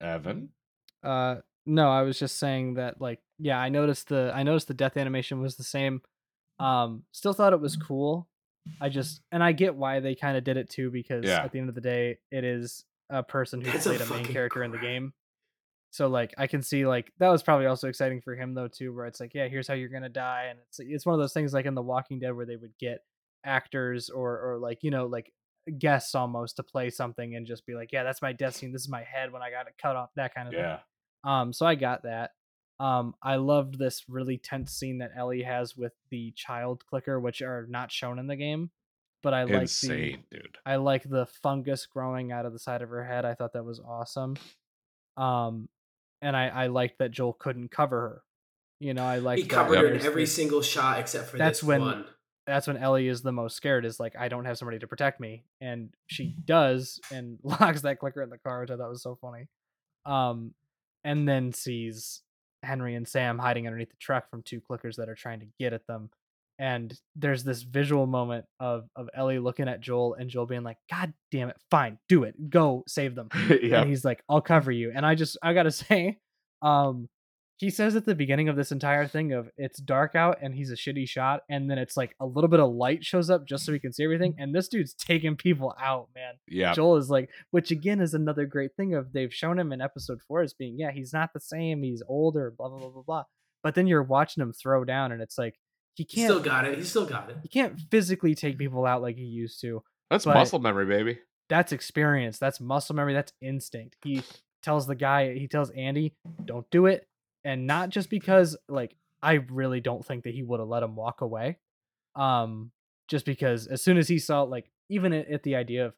[SPEAKER 1] Evan.
[SPEAKER 3] Uh, no, I was just saying that like yeah, I noticed the I noticed the death animation was the same. Um, still thought it was cool. I just and I get why they kind of did it too because
[SPEAKER 1] Yeah.
[SPEAKER 3] at the end of the day, it is a person who
[SPEAKER 2] That's
[SPEAKER 3] played a, main
[SPEAKER 2] fucking
[SPEAKER 3] character in the game. So like I can see like that was probably also exciting for him though too, where it's like yeah, here's how you're gonna die, and it's it's one of those things like in The Walking Dead where they would get actors or or like you know like guests almost to play something and just be like yeah that's my death scene this is my head when I got it cut off that kind of thing.
[SPEAKER 1] Yeah.
[SPEAKER 3] Um, so I got that. Um, I loved this really tense scene that Ellie has with the child clicker, which are not shown in the game. But I like the
[SPEAKER 1] dude.
[SPEAKER 3] I like the fungus growing out of the side of her head. I thought that was awesome. Um, and I I liked that Joel couldn't cover her. You know, I like
[SPEAKER 2] he covered her in every
[SPEAKER 3] this-
[SPEAKER 2] single shot except for
[SPEAKER 3] That's
[SPEAKER 2] this
[SPEAKER 3] when-
[SPEAKER 2] one.
[SPEAKER 3] that's when Ellie is the most scared. Is like I don't have somebody to protect me, and she does, and [LAUGHS] locks that clicker in the car, which I thought was so funny. Um, and then sees Henry and Sam hiding underneath the truck from two clickers that are trying to get at them. And there's this visual moment of of Ellie looking at Joel and Joel being like, "God damn it, fine, do it, go save them."
[SPEAKER 1] yeah.
[SPEAKER 3] and [LAUGHS] he's like i'll cover you and i just i gotta [LAUGHS] say um he says at the beginning of this entire thing of it's dark out and he's a shitty shot and then it's like a little bit of light shows up just so he can see everything and this dude's taking people out man
[SPEAKER 1] Yeah.
[SPEAKER 3] joel is like which again is another great thing of they've shown him in episode four as being yeah he's not the same he's older blah blah blah blah blah but then you're watching him throw down and it's like he
[SPEAKER 2] He
[SPEAKER 3] can't
[SPEAKER 2] still got it. He still got it.
[SPEAKER 3] he can't physically take people out like he used to
[SPEAKER 1] That's muscle memory, baby.
[SPEAKER 3] that's experience that's muscle memory that's instinct he tells the guy he tells andy don't do it and not just because like i really don't think that he would have let him walk away um just because as soon as he saw like even at, at the idea of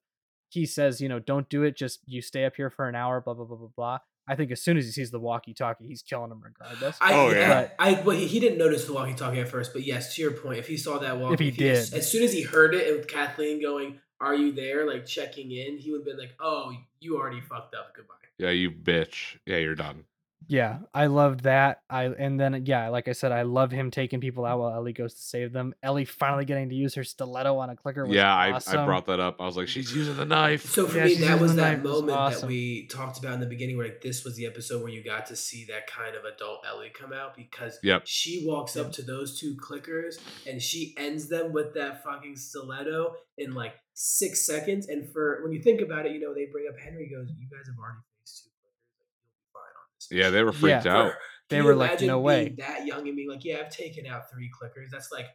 [SPEAKER 3] he says you know don't do it just you stay up here for an hour blah blah blah blah blah i think as soon as he sees the walkie talkie he's killing him regardless
[SPEAKER 2] I,
[SPEAKER 1] Oh,
[SPEAKER 2] yeah.
[SPEAKER 1] yeah.
[SPEAKER 2] I well, he, he didn't notice the walkie-talkie at first, but yes, to your point, if he saw that walkie, if
[SPEAKER 3] he
[SPEAKER 2] as,
[SPEAKER 3] did.
[SPEAKER 2] as soon as he heard it with Kathleen going, "Are you there?" like checking in, he would have been like, "Oh, you already fucked up. Goodbye."
[SPEAKER 1] Yeah, you bitch. Yeah, you're done.
[SPEAKER 3] Yeah, I loved that. I and then uh, yeah, like I said, I love him taking people out while Ellie goes to save them. Ellie finally getting to use her stiletto on a clicker. Was
[SPEAKER 1] yeah, I,
[SPEAKER 3] awesome.
[SPEAKER 1] I brought that up. I was like, she's using the knife.
[SPEAKER 2] So for
[SPEAKER 3] Yeah,
[SPEAKER 2] me, that was that
[SPEAKER 3] knife. It was
[SPEAKER 2] moment that we talked about in the beginning, where like this was the episode where you got to see that kind of adult Ellie come out because
[SPEAKER 1] Yep.
[SPEAKER 2] she walks up to those two clickers and she ends them with that fucking stiletto in like six seconds. And for when you think about it, you know they bring up Henry goes, "You guys have already faced two clickers, like you'll be fine on this."
[SPEAKER 1] Yeah, they were freaked
[SPEAKER 3] Yeah.
[SPEAKER 1] out.
[SPEAKER 2] For-
[SPEAKER 3] They
[SPEAKER 2] you
[SPEAKER 3] were like, "No
[SPEAKER 2] being
[SPEAKER 3] way."
[SPEAKER 2] That young and being like, "Yeah, I've taken out three clickers." That's like,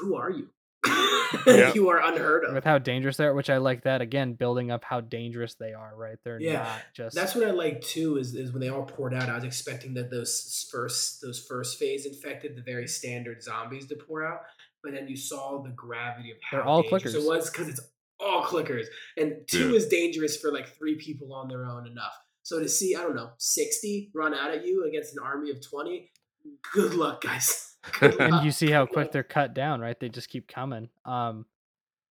[SPEAKER 2] who are you? [LAUGHS]
[SPEAKER 1] Yeah.
[SPEAKER 2] you are unheard of.
[SPEAKER 3] with how dangerous they are, which I like that again, building up how dangerous they are. Right, they're
[SPEAKER 2] Yeah,
[SPEAKER 3] not just.
[SPEAKER 2] That's what I like too. Is, is when they all poured out. I was expecting that those first those first phase infected the very standard zombies to pour out, but then you saw the gravity of how
[SPEAKER 3] They're all
[SPEAKER 2] dangerous
[SPEAKER 3] clickers.
[SPEAKER 2] it was because it's all clickers, and two
[SPEAKER 1] Dude.
[SPEAKER 2] is dangerous for like three people on their own enough. So to see, I don't know, sixty run out at you against an army of twenty, good luck, guys. [LAUGHS] Good
[SPEAKER 3] and
[SPEAKER 2] luck.
[SPEAKER 3] you see how quick [LAUGHS] they're cut down, right? They just keep coming. Um,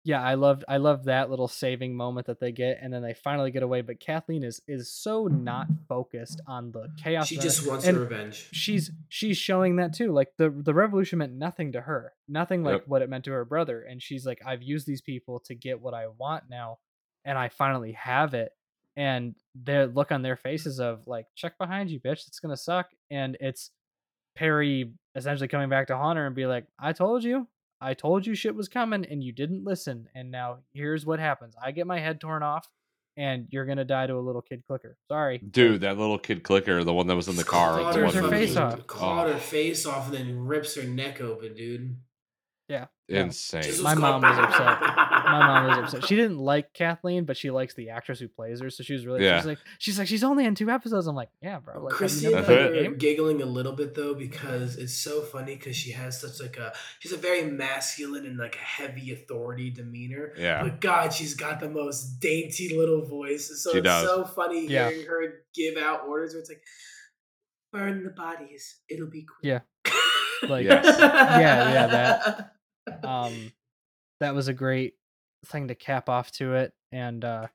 [SPEAKER 3] yeah, I loved I loved that little saving moment that they get, and then they finally get away. But Kathleen is is so not focused on the chaos.
[SPEAKER 2] She
[SPEAKER 3] around
[SPEAKER 2] just wants
[SPEAKER 3] and
[SPEAKER 2] her revenge.
[SPEAKER 3] she's she's showing that too. Like the the revolution meant nothing to her, nothing like
[SPEAKER 1] Yep.
[SPEAKER 3] what it meant to her brother. And she's like, I've used these people to get what I want now, and I finally have it. And their look on their faces of like, check behind you, bitch. It's gonna suck. And it's Perry essentially coming back to haunt her and be like, I told you. I told you shit was coming and you didn't listen. And now here's what happens. I get my head torn off and you're gonna die to a little kid clicker. Sorry.
[SPEAKER 1] Dude, that little kid clicker, the one that was in the car.
[SPEAKER 2] Clawed
[SPEAKER 1] The
[SPEAKER 3] Tears
[SPEAKER 1] one
[SPEAKER 3] her
[SPEAKER 1] that
[SPEAKER 3] face off.
[SPEAKER 2] Clawed
[SPEAKER 1] Oh,
[SPEAKER 2] her face off and then rips her neck open, dude.
[SPEAKER 3] Yeah.
[SPEAKER 1] insane.
[SPEAKER 2] Just
[SPEAKER 3] My mom was upset. [LAUGHS] my mom was upset. She didn't like Kathleen, but she likes the actress who plays her. So she was really
[SPEAKER 1] Yeah.
[SPEAKER 3] she's like she's like she's only in two episodes. I'm like, yeah, bro. Like, have
[SPEAKER 2] Christy and I
[SPEAKER 3] the
[SPEAKER 2] giggling a little bit though because it's so funny because she has such like a she's a very masculine and like a heavy authority demeanor.
[SPEAKER 1] Yeah.
[SPEAKER 2] But God, she's got the most dainty little voice. So
[SPEAKER 1] She
[SPEAKER 2] it's
[SPEAKER 1] does.
[SPEAKER 2] so funny
[SPEAKER 3] Yeah.
[SPEAKER 2] hearing her give out orders where it's like, burn the bodies. It'll be quick.
[SPEAKER 3] Yeah. [LAUGHS] Like
[SPEAKER 1] Yes.
[SPEAKER 3] Yeah, yeah, that. [LAUGHS] um that was a great thing to cap off to it. And uh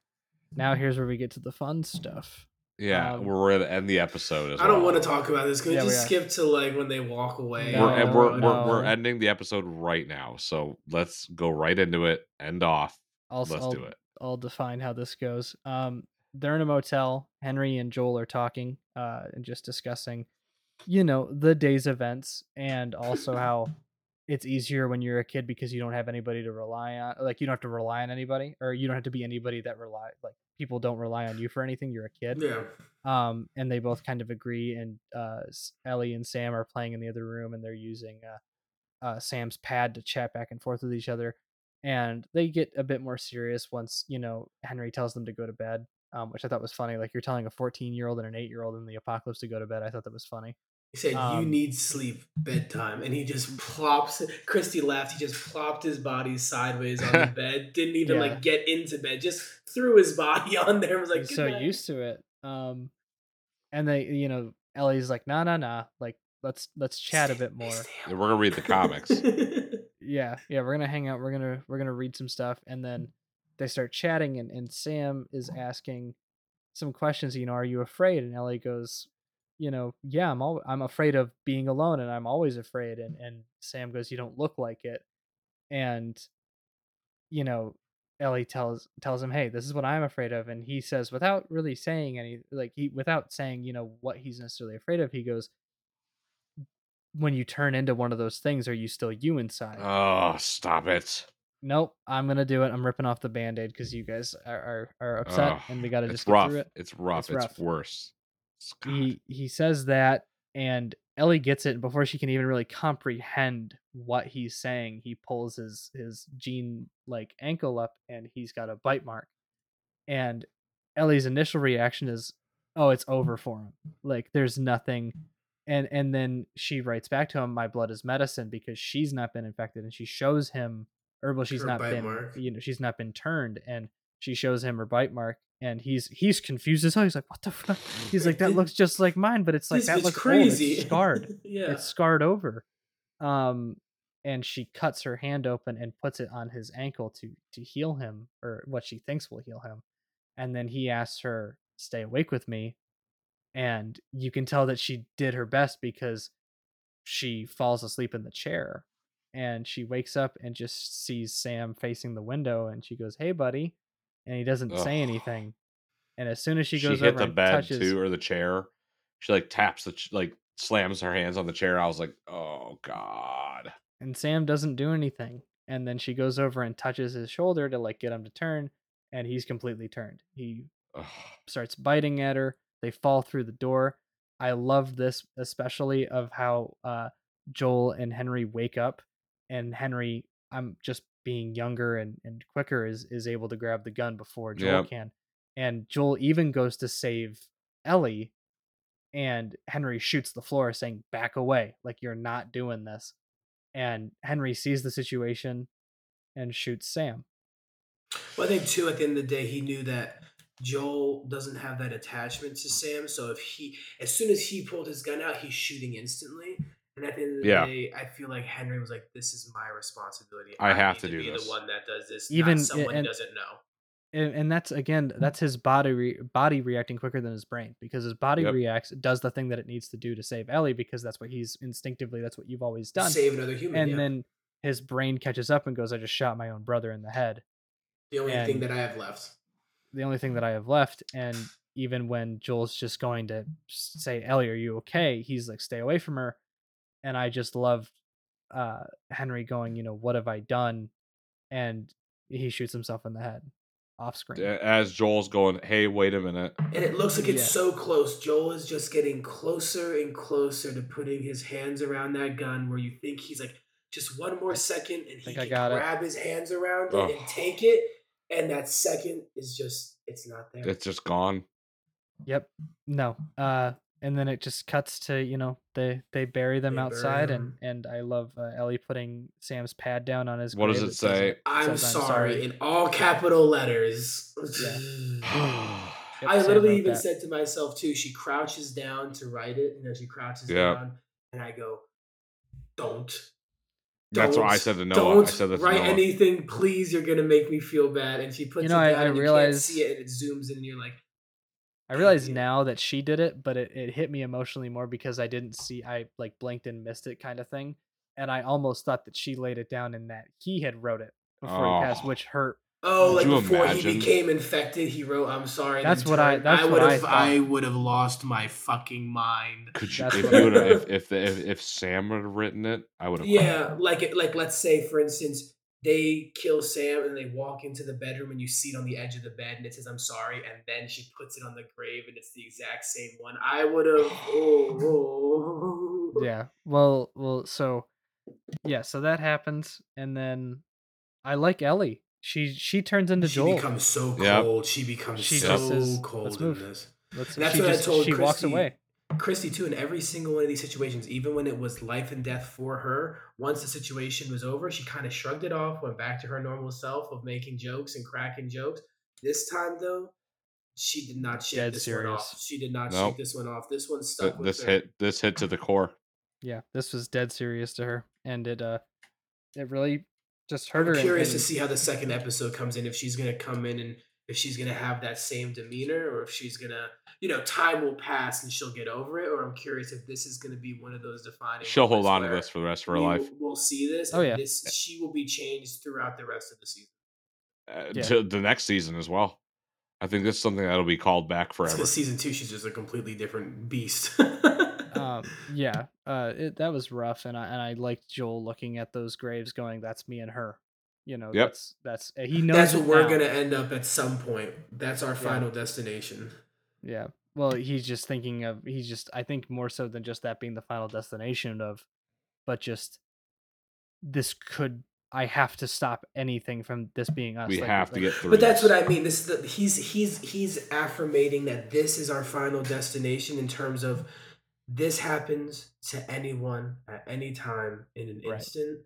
[SPEAKER 3] now here's where we get to the fun stuff.
[SPEAKER 1] Yeah,
[SPEAKER 3] Um,
[SPEAKER 1] we're gonna end the episode as
[SPEAKER 2] I don't
[SPEAKER 1] well.
[SPEAKER 2] want to talk about this. Can we
[SPEAKER 3] Yeah, we
[SPEAKER 2] just
[SPEAKER 3] are.
[SPEAKER 2] skip to like when they walk away?
[SPEAKER 3] No,
[SPEAKER 1] We're, and we're,
[SPEAKER 3] no.
[SPEAKER 1] we're, we're ending the episode right now, so let's go right into it. End off.
[SPEAKER 3] I'll
[SPEAKER 1] Let's
[SPEAKER 3] I'll,
[SPEAKER 1] do it.
[SPEAKER 3] I'll define how this goes. Um, they're in a motel. Henry and Joel are talking uh, and just discussing, you know, the day's events and also [LAUGHS] how it's easier when you're a kid because you don't have anybody to rely on. Like you don't have to rely on anybody, or you don't have to be anybody that rely. Like people don't rely on you for anything. You're a kid.
[SPEAKER 2] Yeah.
[SPEAKER 3] Um, and they both kind of agree. And uh, Ellie and Sam are playing in the other room, and they're using uh, uh, Sam's pad to chat back and forth with each other. And they get a bit more serious once you know Henry tells them to go to bed, um, which I thought was funny. Like you're telling a 14 year old and an 8 year old in the apocalypse to go to bed. I thought that was funny.
[SPEAKER 2] He said, "You
[SPEAKER 3] Um,
[SPEAKER 2] need sleep, bedtime," and he just plops. Christy laughed. He just plopped his body sideways on the [LAUGHS] bed. Didn't even
[SPEAKER 3] Yeah.
[SPEAKER 2] like get into bed. Just threw his body [LAUGHS] on there. Was like,
[SPEAKER 3] so
[SPEAKER 2] night."
[SPEAKER 3] used to it. Um, and they, you know, Ellie's like, nah, nah, nah. Like let's let's chat a bit more.
[SPEAKER 2] stay
[SPEAKER 1] We're gonna read the comics. [LAUGHS]
[SPEAKER 3] yeah yeah we're gonna hang out we're gonna we're gonna read some stuff and then they start chatting and, and sam is asking some questions you know are you afraid and ellie goes you know yeah i'm all i'm afraid of being alone and i'm always afraid and and sam goes you don't look like it and you know ellie tells tells him hey this is what i'm afraid of and he says without really saying any like he without saying you know what he's necessarily afraid of he goes when you turn into one of those things are you still you inside
[SPEAKER 1] Oh, stop it.
[SPEAKER 3] nope, I'm gonna do it. I'm ripping off the band-aid because you guys are, are, are upset
[SPEAKER 1] Ugh,
[SPEAKER 3] and we gotta
[SPEAKER 1] it's
[SPEAKER 3] just get
[SPEAKER 1] rough.
[SPEAKER 3] through it.
[SPEAKER 1] It's rough.
[SPEAKER 3] It's
[SPEAKER 1] It's,
[SPEAKER 3] rough.
[SPEAKER 1] worse. God.
[SPEAKER 3] He he says that and Ellie gets it and before she can even really comprehend what he's saying, he pulls his his jean like ankle up and he's got a bite mark. And Ellie's initial reaction is, Oh, it's over for him. Like there's nothing and and then she writes back to him, My blood is medicine because she's not been infected and she shows him or well she's
[SPEAKER 2] Her
[SPEAKER 3] not been
[SPEAKER 2] mark.
[SPEAKER 3] you know, she's not been turned and she shows him her bite mark and he's he's confused as hell. He's like, What the fuck? He's like, That [LAUGHS] looks just like mine, but it's like
[SPEAKER 2] This
[SPEAKER 3] that looks
[SPEAKER 2] crazy.
[SPEAKER 3] It's [LAUGHS] scarred.
[SPEAKER 2] yeah.
[SPEAKER 3] It's scarred over. Um and she cuts her hand open and puts it on his ankle to to heal him or what she thinks will heal him. And then he asks her, Stay awake with me. and you can tell that she did her best because she falls asleep in the chair and she wakes up and just sees Sam facing the window and she goes, "Hey, buddy," and he doesn't say anything. And as soon as she
[SPEAKER 1] She,
[SPEAKER 3] goes
[SPEAKER 1] hit
[SPEAKER 3] over
[SPEAKER 1] the
[SPEAKER 3] and
[SPEAKER 1] bed
[SPEAKER 3] touches,
[SPEAKER 1] too, or the chair. She like taps the ch- like slams her hands on the chair. I was like, oh god.
[SPEAKER 3] and Sam doesn't do anything. And then she goes over and touches his shoulder to like get him to turn, and he's completely turned. He
[SPEAKER 1] Ugh.
[SPEAKER 3] starts biting at her. They fall through the door. I love this especially of how uh, Joel and Henry wake up, and Henry, I'm just being younger and, and quicker, is is able to grab the gun before Joel
[SPEAKER 1] Yep.
[SPEAKER 3] can, and Joel even goes to save Ellie, and Henry shoots the floor, saying, "Back away! Like you're not doing this." And Henry sees the situation and shoots Sam.
[SPEAKER 2] Well, I think too. At the end of the day, he knew that Joel doesn't have that attachment to Sam. So if he, as soon as he pulled his gun out, he's shooting instantly. And at the end of the
[SPEAKER 1] Yeah.
[SPEAKER 2] day, I feel like Henry was like, "This is my responsibility.
[SPEAKER 1] I have
[SPEAKER 2] need
[SPEAKER 1] to do
[SPEAKER 2] be
[SPEAKER 1] this."
[SPEAKER 2] the one that does this,
[SPEAKER 3] Even-
[SPEAKER 2] not someone
[SPEAKER 3] and-
[SPEAKER 2] doesn't know."
[SPEAKER 3] and, and that's again that's his body re- body reacting quicker than his brain because his body
[SPEAKER 1] Yep.
[SPEAKER 3] reacts does the thing that it needs to do to save Ellie because that's what he's instinctively that's what you've always done
[SPEAKER 2] Save another human.
[SPEAKER 3] and
[SPEAKER 2] yeah.
[SPEAKER 3] then his brain catches up and goes I just shot my own brother in the head
[SPEAKER 2] the only
[SPEAKER 3] and-
[SPEAKER 2] thing that I have left.
[SPEAKER 3] the only thing that I have left and even when Joel's just going to say Ellie are you okay he's like stay away from her and I just loved uh Henry going you know what have I done and he shoots himself in the head off screen
[SPEAKER 1] As Joel's going, hey, wait a minute.
[SPEAKER 2] And it looks like it's
[SPEAKER 3] Yeah.
[SPEAKER 2] so close. Joel is just getting closer and closer to putting his hands around that gun where you think he's like, just one more second and he
[SPEAKER 3] think I
[SPEAKER 2] can
[SPEAKER 3] got it.
[SPEAKER 2] grab his hands around it
[SPEAKER 1] Ugh.
[SPEAKER 2] and take it. And that second is just, it's not there.
[SPEAKER 1] It's just gone.
[SPEAKER 3] Yep. No. Uh and then it just cuts to, you know, they they bury them
[SPEAKER 2] They bury
[SPEAKER 3] outside and and I love uh, Ellie putting Sam's pad down on his
[SPEAKER 1] What does
[SPEAKER 3] grave
[SPEAKER 1] it
[SPEAKER 3] that says,
[SPEAKER 1] say?
[SPEAKER 2] I'm,
[SPEAKER 3] says,
[SPEAKER 2] sorry, in all capital letters. [SIGHS] [SIGHS]
[SPEAKER 3] Yep,
[SPEAKER 2] I literally even
[SPEAKER 3] that.
[SPEAKER 2] said to myself too, she crouches down to write it, and as she crouches
[SPEAKER 1] Yeah.
[SPEAKER 2] down, and I go, Don't.
[SPEAKER 1] That's what I said to Noah.
[SPEAKER 2] Don't
[SPEAKER 1] I said that to
[SPEAKER 2] write
[SPEAKER 1] Noah.
[SPEAKER 2] anything, please. You're gonna make me feel bad. And she puts
[SPEAKER 3] know,
[SPEAKER 2] it
[SPEAKER 3] I-
[SPEAKER 2] down,
[SPEAKER 3] I
[SPEAKER 2] and you can't see it, and it zooms in, and you're like,
[SPEAKER 3] I realize
[SPEAKER 2] you.
[SPEAKER 3] now that she did it, but it, it hit me emotionally more because I didn't see I like blinked and missed it kind of thing. And I almost thought that she laid it down and that he had wrote it before he passed,
[SPEAKER 1] Oh.
[SPEAKER 3] which hurt.
[SPEAKER 2] "Oh,
[SPEAKER 1] Could
[SPEAKER 2] like
[SPEAKER 1] you
[SPEAKER 2] before he became infected, he wrote, I'm sorry."
[SPEAKER 3] That's
[SPEAKER 2] then
[SPEAKER 3] what I- that's what
[SPEAKER 2] would
[SPEAKER 3] I
[SPEAKER 2] have.
[SPEAKER 3] thought.
[SPEAKER 2] I would have lost my fucking mind.
[SPEAKER 1] Could you,
[SPEAKER 3] That's
[SPEAKER 1] if you would have, if, if, if, if Sam would have written it, I would have.
[SPEAKER 2] Yeah, like it, like let's say for instance, they kill Sam and they walk into the bedroom and you see it on the edge of the bed and it says I'm sorry and then she puts it on the grave and it's the exact same one. I would have oh, [SIGHS] oh.
[SPEAKER 3] Yeah. Well, well, so yeah, so that happens and then I like Ellie. She she turns into
[SPEAKER 2] She
[SPEAKER 3] Joel.
[SPEAKER 2] She becomes so
[SPEAKER 1] Yep.
[SPEAKER 2] cold. She becomes
[SPEAKER 3] She
[SPEAKER 2] so
[SPEAKER 3] just says,
[SPEAKER 2] cold
[SPEAKER 3] "Let's
[SPEAKER 2] in this.
[SPEAKER 3] Let's,
[SPEAKER 2] That's
[SPEAKER 3] she
[SPEAKER 2] what I
[SPEAKER 3] just
[SPEAKER 2] told
[SPEAKER 3] she walks away.
[SPEAKER 2] Christy too in every single one of these situations, even when it was life and death for her, once the situation was over, she kind of shrugged it off, went back to her normal self of making jokes and cracking jokes. This time though, she did not shake
[SPEAKER 3] Dead
[SPEAKER 2] this one off. She did not
[SPEAKER 1] Nope.
[SPEAKER 2] shake this one off. This one
[SPEAKER 1] Th-
[SPEAKER 2] stuck with
[SPEAKER 1] this
[SPEAKER 2] her.
[SPEAKER 1] hit this hit to the core.
[SPEAKER 3] Yeah, this was dead serious to her and it uh it really just hurt her.
[SPEAKER 2] I'm
[SPEAKER 3] and-
[SPEAKER 2] curious to
[SPEAKER 3] and-
[SPEAKER 2] see how the second episode comes in. If she's gonna come in and if she's gonna have that same demeanor, or if she's gonna, you know, time will pass and she'll get over it. Or I'm curious if this is gonna be one of those defining.
[SPEAKER 1] She'll hold on to this for the rest of her
[SPEAKER 2] we
[SPEAKER 1] life.
[SPEAKER 2] will- We'll see this.
[SPEAKER 3] Oh, yeah.
[SPEAKER 2] This she will be changed throughout the rest of the season.
[SPEAKER 1] Uh,
[SPEAKER 3] Yeah.
[SPEAKER 1] To the next season as well. I think this is something that'll be called back forever.
[SPEAKER 2] Because season two, she's just a completely different beast.
[SPEAKER 3] um yeah, uh it, that was rough and I and I liked Joel looking at those graves going that's me and her. You know,
[SPEAKER 1] Yep.
[SPEAKER 3] that's that's he knows
[SPEAKER 2] That's what we're
[SPEAKER 3] now.
[SPEAKER 2] gonna end up at some point. That's our final destination.
[SPEAKER 3] Yeah. Well, he's just thinking of he's just I think more so than just that being the final destination of but just this could I have to stop anything from this being us.
[SPEAKER 1] we
[SPEAKER 3] like-
[SPEAKER 1] have to
[SPEAKER 3] like-
[SPEAKER 1] get through.
[SPEAKER 2] But that's what I mean. This the, he's he's he's affirmating that this is our final destination in terms of this happens to anyone at any time in an
[SPEAKER 3] Right.
[SPEAKER 2] instant.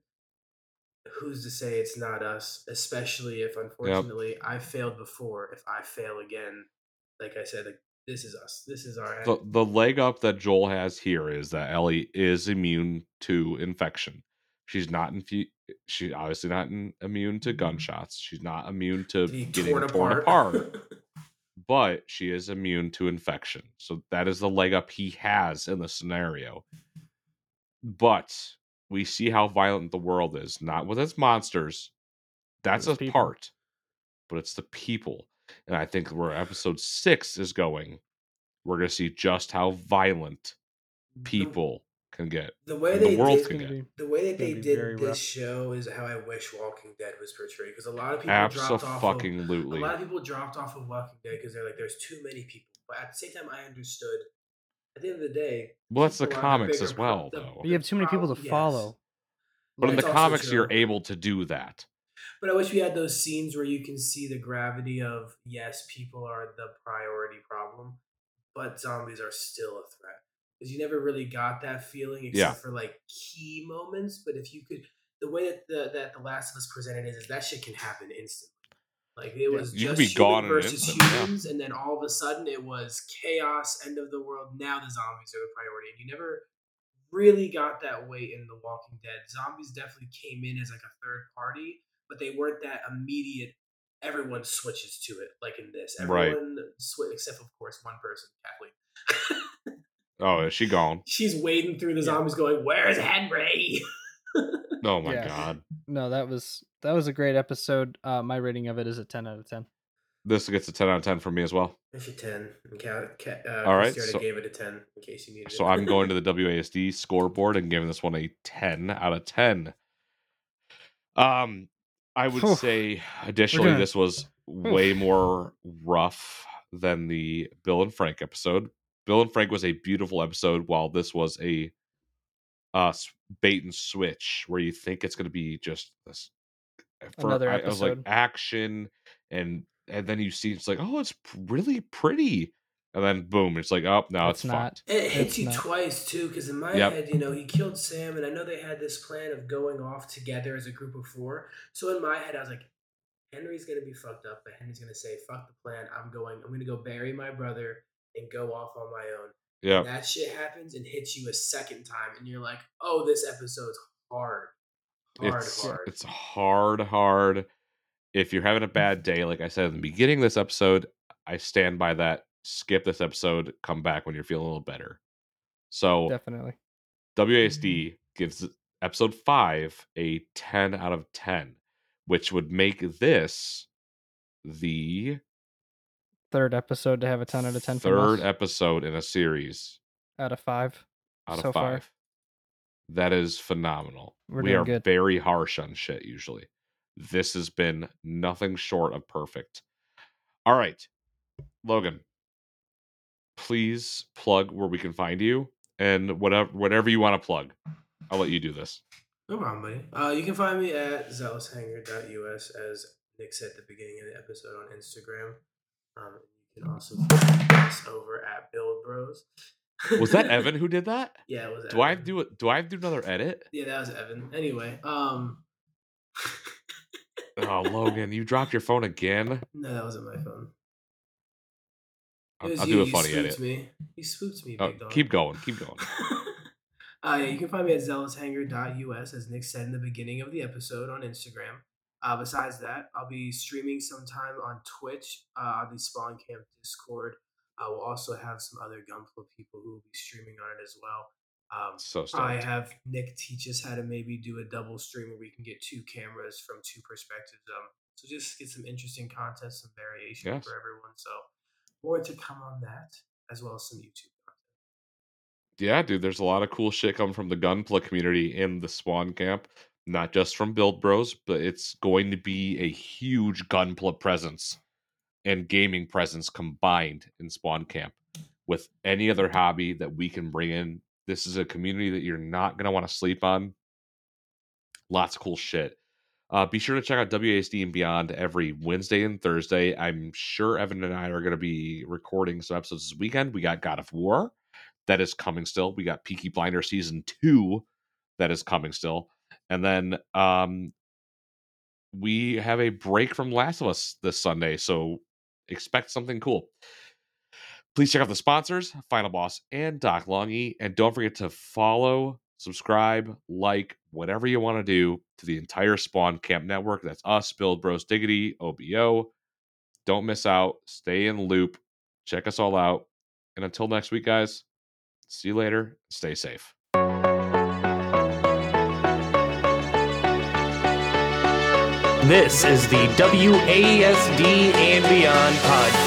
[SPEAKER 2] Who's to say it's not us? Especially if unfortunately I failed before. If I fail again, like I said, like this is us. This is our
[SPEAKER 1] the the leg up that Joel has here is that Ellie is immune to infection. She's not infu- She's obviously not in, immune to mm-hmm. gunshots. She's not immune to
[SPEAKER 2] to
[SPEAKER 1] getting
[SPEAKER 2] torn
[SPEAKER 1] torn,
[SPEAKER 2] apart.
[SPEAKER 1] apart. [LAUGHS] but she is immune to infection. So that is the leg up he has in the scenario. But we see how violent the world is, not with its monsters. That's
[SPEAKER 3] It's
[SPEAKER 1] a
[SPEAKER 3] people.
[SPEAKER 1] part, but it's the people. And I think where episode six is going, we're going to see just how violent people can get.
[SPEAKER 2] The way
[SPEAKER 1] and the
[SPEAKER 2] they
[SPEAKER 1] world
[SPEAKER 2] did,
[SPEAKER 1] can
[SPEAKER 3] It's
[SPEAKER 1] get.
[SPEAKER 2] the way that they did this
[SPEAKER 3] rough.
[SPEAKER 2] show is how I wish Walking Dead was portrayed because a lot of people dropped off. Of,
[SPEAKER 1] Absolutely.
[SPEAKER 2] a lot of people dropped off of Walking Dead because they're like, "There's too many people." But at the same time, I understood. At the end of the day,
[SPEAKER 1] Well, that's the comics as well,
[SPEAKER 2] the-
[SPEAKER 1] though.
[SPEAKER 3] But you have too many people to
[SPEAKER 2] yes.
[SPEAKER 3] follow.
[SPEAKER 1] But in the
[SPEAKER 2] also
[SPEAKER 1] comics, you're able to do that.
[SPEAKER 2] But I wish we had those scenes where you can see the gravity of yes, people are the priority problem, but zombies are still a threat. Because you never really got that feeling except
[SPEAKER 1] Yeah.
[SPEAKER 2] for like key moments. But if you could, the way that the that the Last of Us presented is that shit can happen instantly. Like it was
[SPEAKER 1] could
[SPEAKER 2] just
[SPEAKER 1] be
[SPEAKER 2] human
[SPEAKER 1] gone an
[SPEAKER 2] versus
[SPEAKER 1] instant, yeah.
[SPEAKER 2] humans, and then all of a sudden it was chaos, end of the world. Now the zombies are the priority, and you never really got that way in The Walking Dead. Zombies definitely came in as like a third party, but they weren't that immediate. Everyone switches to it, like in this.
[SPEAKER 1] Right.
[SPEAKER 2] Everyone except of course one person, Kathleen. [LAUGHS]
[SPEAKER 1] Oh, is she gone?
[SPEAKER 2] She's wading through the
[SPEAKER 3] Yeah.
[SPEAKER 2] zombies, going, "Where's Henry?" [LAUGHS]
[SPEAKER 1] Oh my
[SPEAKER 3] Yeah.
[SPEAKER 1] god.
[SPEAKER 3] No, that was that was a great episode. Uh, my rating of it is a ten out of ten.
[SPEAKER 1] This gets a 10 out of 10 for me as well.
[SPEAKER 2] It's a ten. Ca- Ca- uh,
[SPEAKER 1] All right,
[SPEAKER 2] Christy already
[SPEAKER 1] so-
[SPEAKER 2] gave it a ten in case you needed
[SPEAKER 1] So
[SPEAKER 2] it.
[SPEAKER 1] I'm going to [LAUGHS] the WASD scoreboard and giving this one a 10 out of 10. Um, I would say additionally,
[SPEAKER 3] gonna-
[SPEAKER 1] this was way more rough than the Bill and Frank episode. Bill and Frank was a beautiful episode, while this was a uh bait and switch where you think it's going to be just this. for-
[SPEAKER 3] Another
[SPEAKER 1] I, I was like
[SPEAKER 3] episode.
[SPEAKER 1] action, and and then you see it's like oh, it's really pretty, and then boom, it's like oh, now it's,
[SPEAKER 3] It's not.
[SPEAKER 1] fucked.
[SPEAKER 2] It hits
[SPEAKER 3] It's
[SPEAKER 2] you
[SPEAKER 3] not-
[SPEAKER 2] twice too, because in my
[SPEAKER 1] Yep.
[SPEAKER 2] head, you know, he killed Sam, and I know they had this plan of going off together as a group of four. So in my head, I was like, Henry's gonna be fucked up, but Henry's gonna say, "Fuck the plan. I'm going. I'm gonna go bury my brother and go off on my own."
[SPEAKER 1] Yeah,
[SPEAKER 2] that shit happens and hits you a second time, and you're like, "Oh, this episode's hard, hard,
[SPEAKER 1] it's
[SPEAKER 2] hard."
[SPEAKER 1] it's hard, hard. If you're having a mm. bad day, like I said in the beginning of this episode, I stand by that. Skip this episode, come back when you're feeling a little better. So
[SPEAKER 3] Definitely. Mm-hmm.
[SPEAKER 1] WASD gives episode five a 10 out of 10, which would make this the
[SPEAKER 3] Third episode to have a ten out of ten. from
[SPEAKER 1] third
[SPEAKER 3] us,
[SPEAKER 1] episode in a series
[SPEAKER 3] out of five.
[SPEAKER 1] out
[SPEAKER 3] so
[SPEAKER 1] of
[SPEAKER 3] far.
[SPEAKER 1] five. That is phenomenal.
[SPEAKER 3] We're
[SPEAKER 1] we are
[SPEAKER 3] good.
[SPEAKER 1] very harsh on shit usually. This has been nothing short of perfect. All right, Logan, please plug where we can find you and whatever whatever you want to plug. I'll let you do this.
[SPEAKER 2] No problem, buddy. Uh, you can find me at zealoushanger.us as Nick said at the beginning of the episode on Instagram. Um, you can also find us over at Build Bros.
[SPEAKER 1] Was that [LAUGHS] Evan who did that?
[SPEAKER 2] Yeah, it was.
[SPEAKER 1] Do I
[SPEAKER 2] Evan.
[SPEAKER 1] do it? Do I do another edit?
[SPEAKER 2] Yeah, that was Evan. Anyway, um, [LAUGHS]
[SPEAKER 1] Oh, Logan, you dropped your phone again.
[SPEAKER 2] no, that wasn't my phone.
[SPEAKER 1] I'll, I'll
[SPEAKER 2] you.
[SPEAKER 1] do a funny edit.
[SPEAKER 2] Me. You spooked me,
[SPEAKER 1] Oh, keep going. Keep going. [LAUGHS]
[SPEAKER 2] uh, yeah, you can find me at zealoushanger.us, as Nick said in the beginning of the episode on Instagram. Uh, besides that, I'll be streaming sometime on Twitch, uh, on the Spawn Camp Discord. I will also have some other Gunpla people who will be streaming on it as well. Um,
[SPEAKER 1] So
[SPEAKER 2] I have Nick teach us how to maybe do a double stream where we can get two cameras from two perspectives. Um, so just get some interesting content, some variation
[SPEAKER 1] Yes.
[SPEAKER 2] for everyone. So more to come on that, as well as some YouTube content.
[SPEAKER 1] Yeah, dude, there's a lot of cool shit coming from the Gunpla community in the Spawn Camp. Not just from Build Bros, but it's going to be a huge Gunpla presence and gaming presence combined in Spawn Camp with any other hobby that we can bring in. This is a community that you're not going to want to sleep on. Lots of cool shit. Uh, be sure to check out WASD and Beyond every Wednesday and Thursday. I'm sure Evan and I are going to be recording some episodes this weekend. We got God of War that is coming still. We got Peaky Blinder season two that is coming still. And then um we have a break from Last of Us this Sunday, so expect something cool. Please check out the sponsors, Final Boss and Doc Longy, and don't forget to follow, subscribe, like, whatever you want to do to the entire Spawn Camp network. That's us, Build Bros Diggity, OBO, Don't miss out. Stay in loop. Check us all out. And until next week, guys, see you later. Stay safe.
[SPEAKER 2] This is the WASD and Beyond podcast.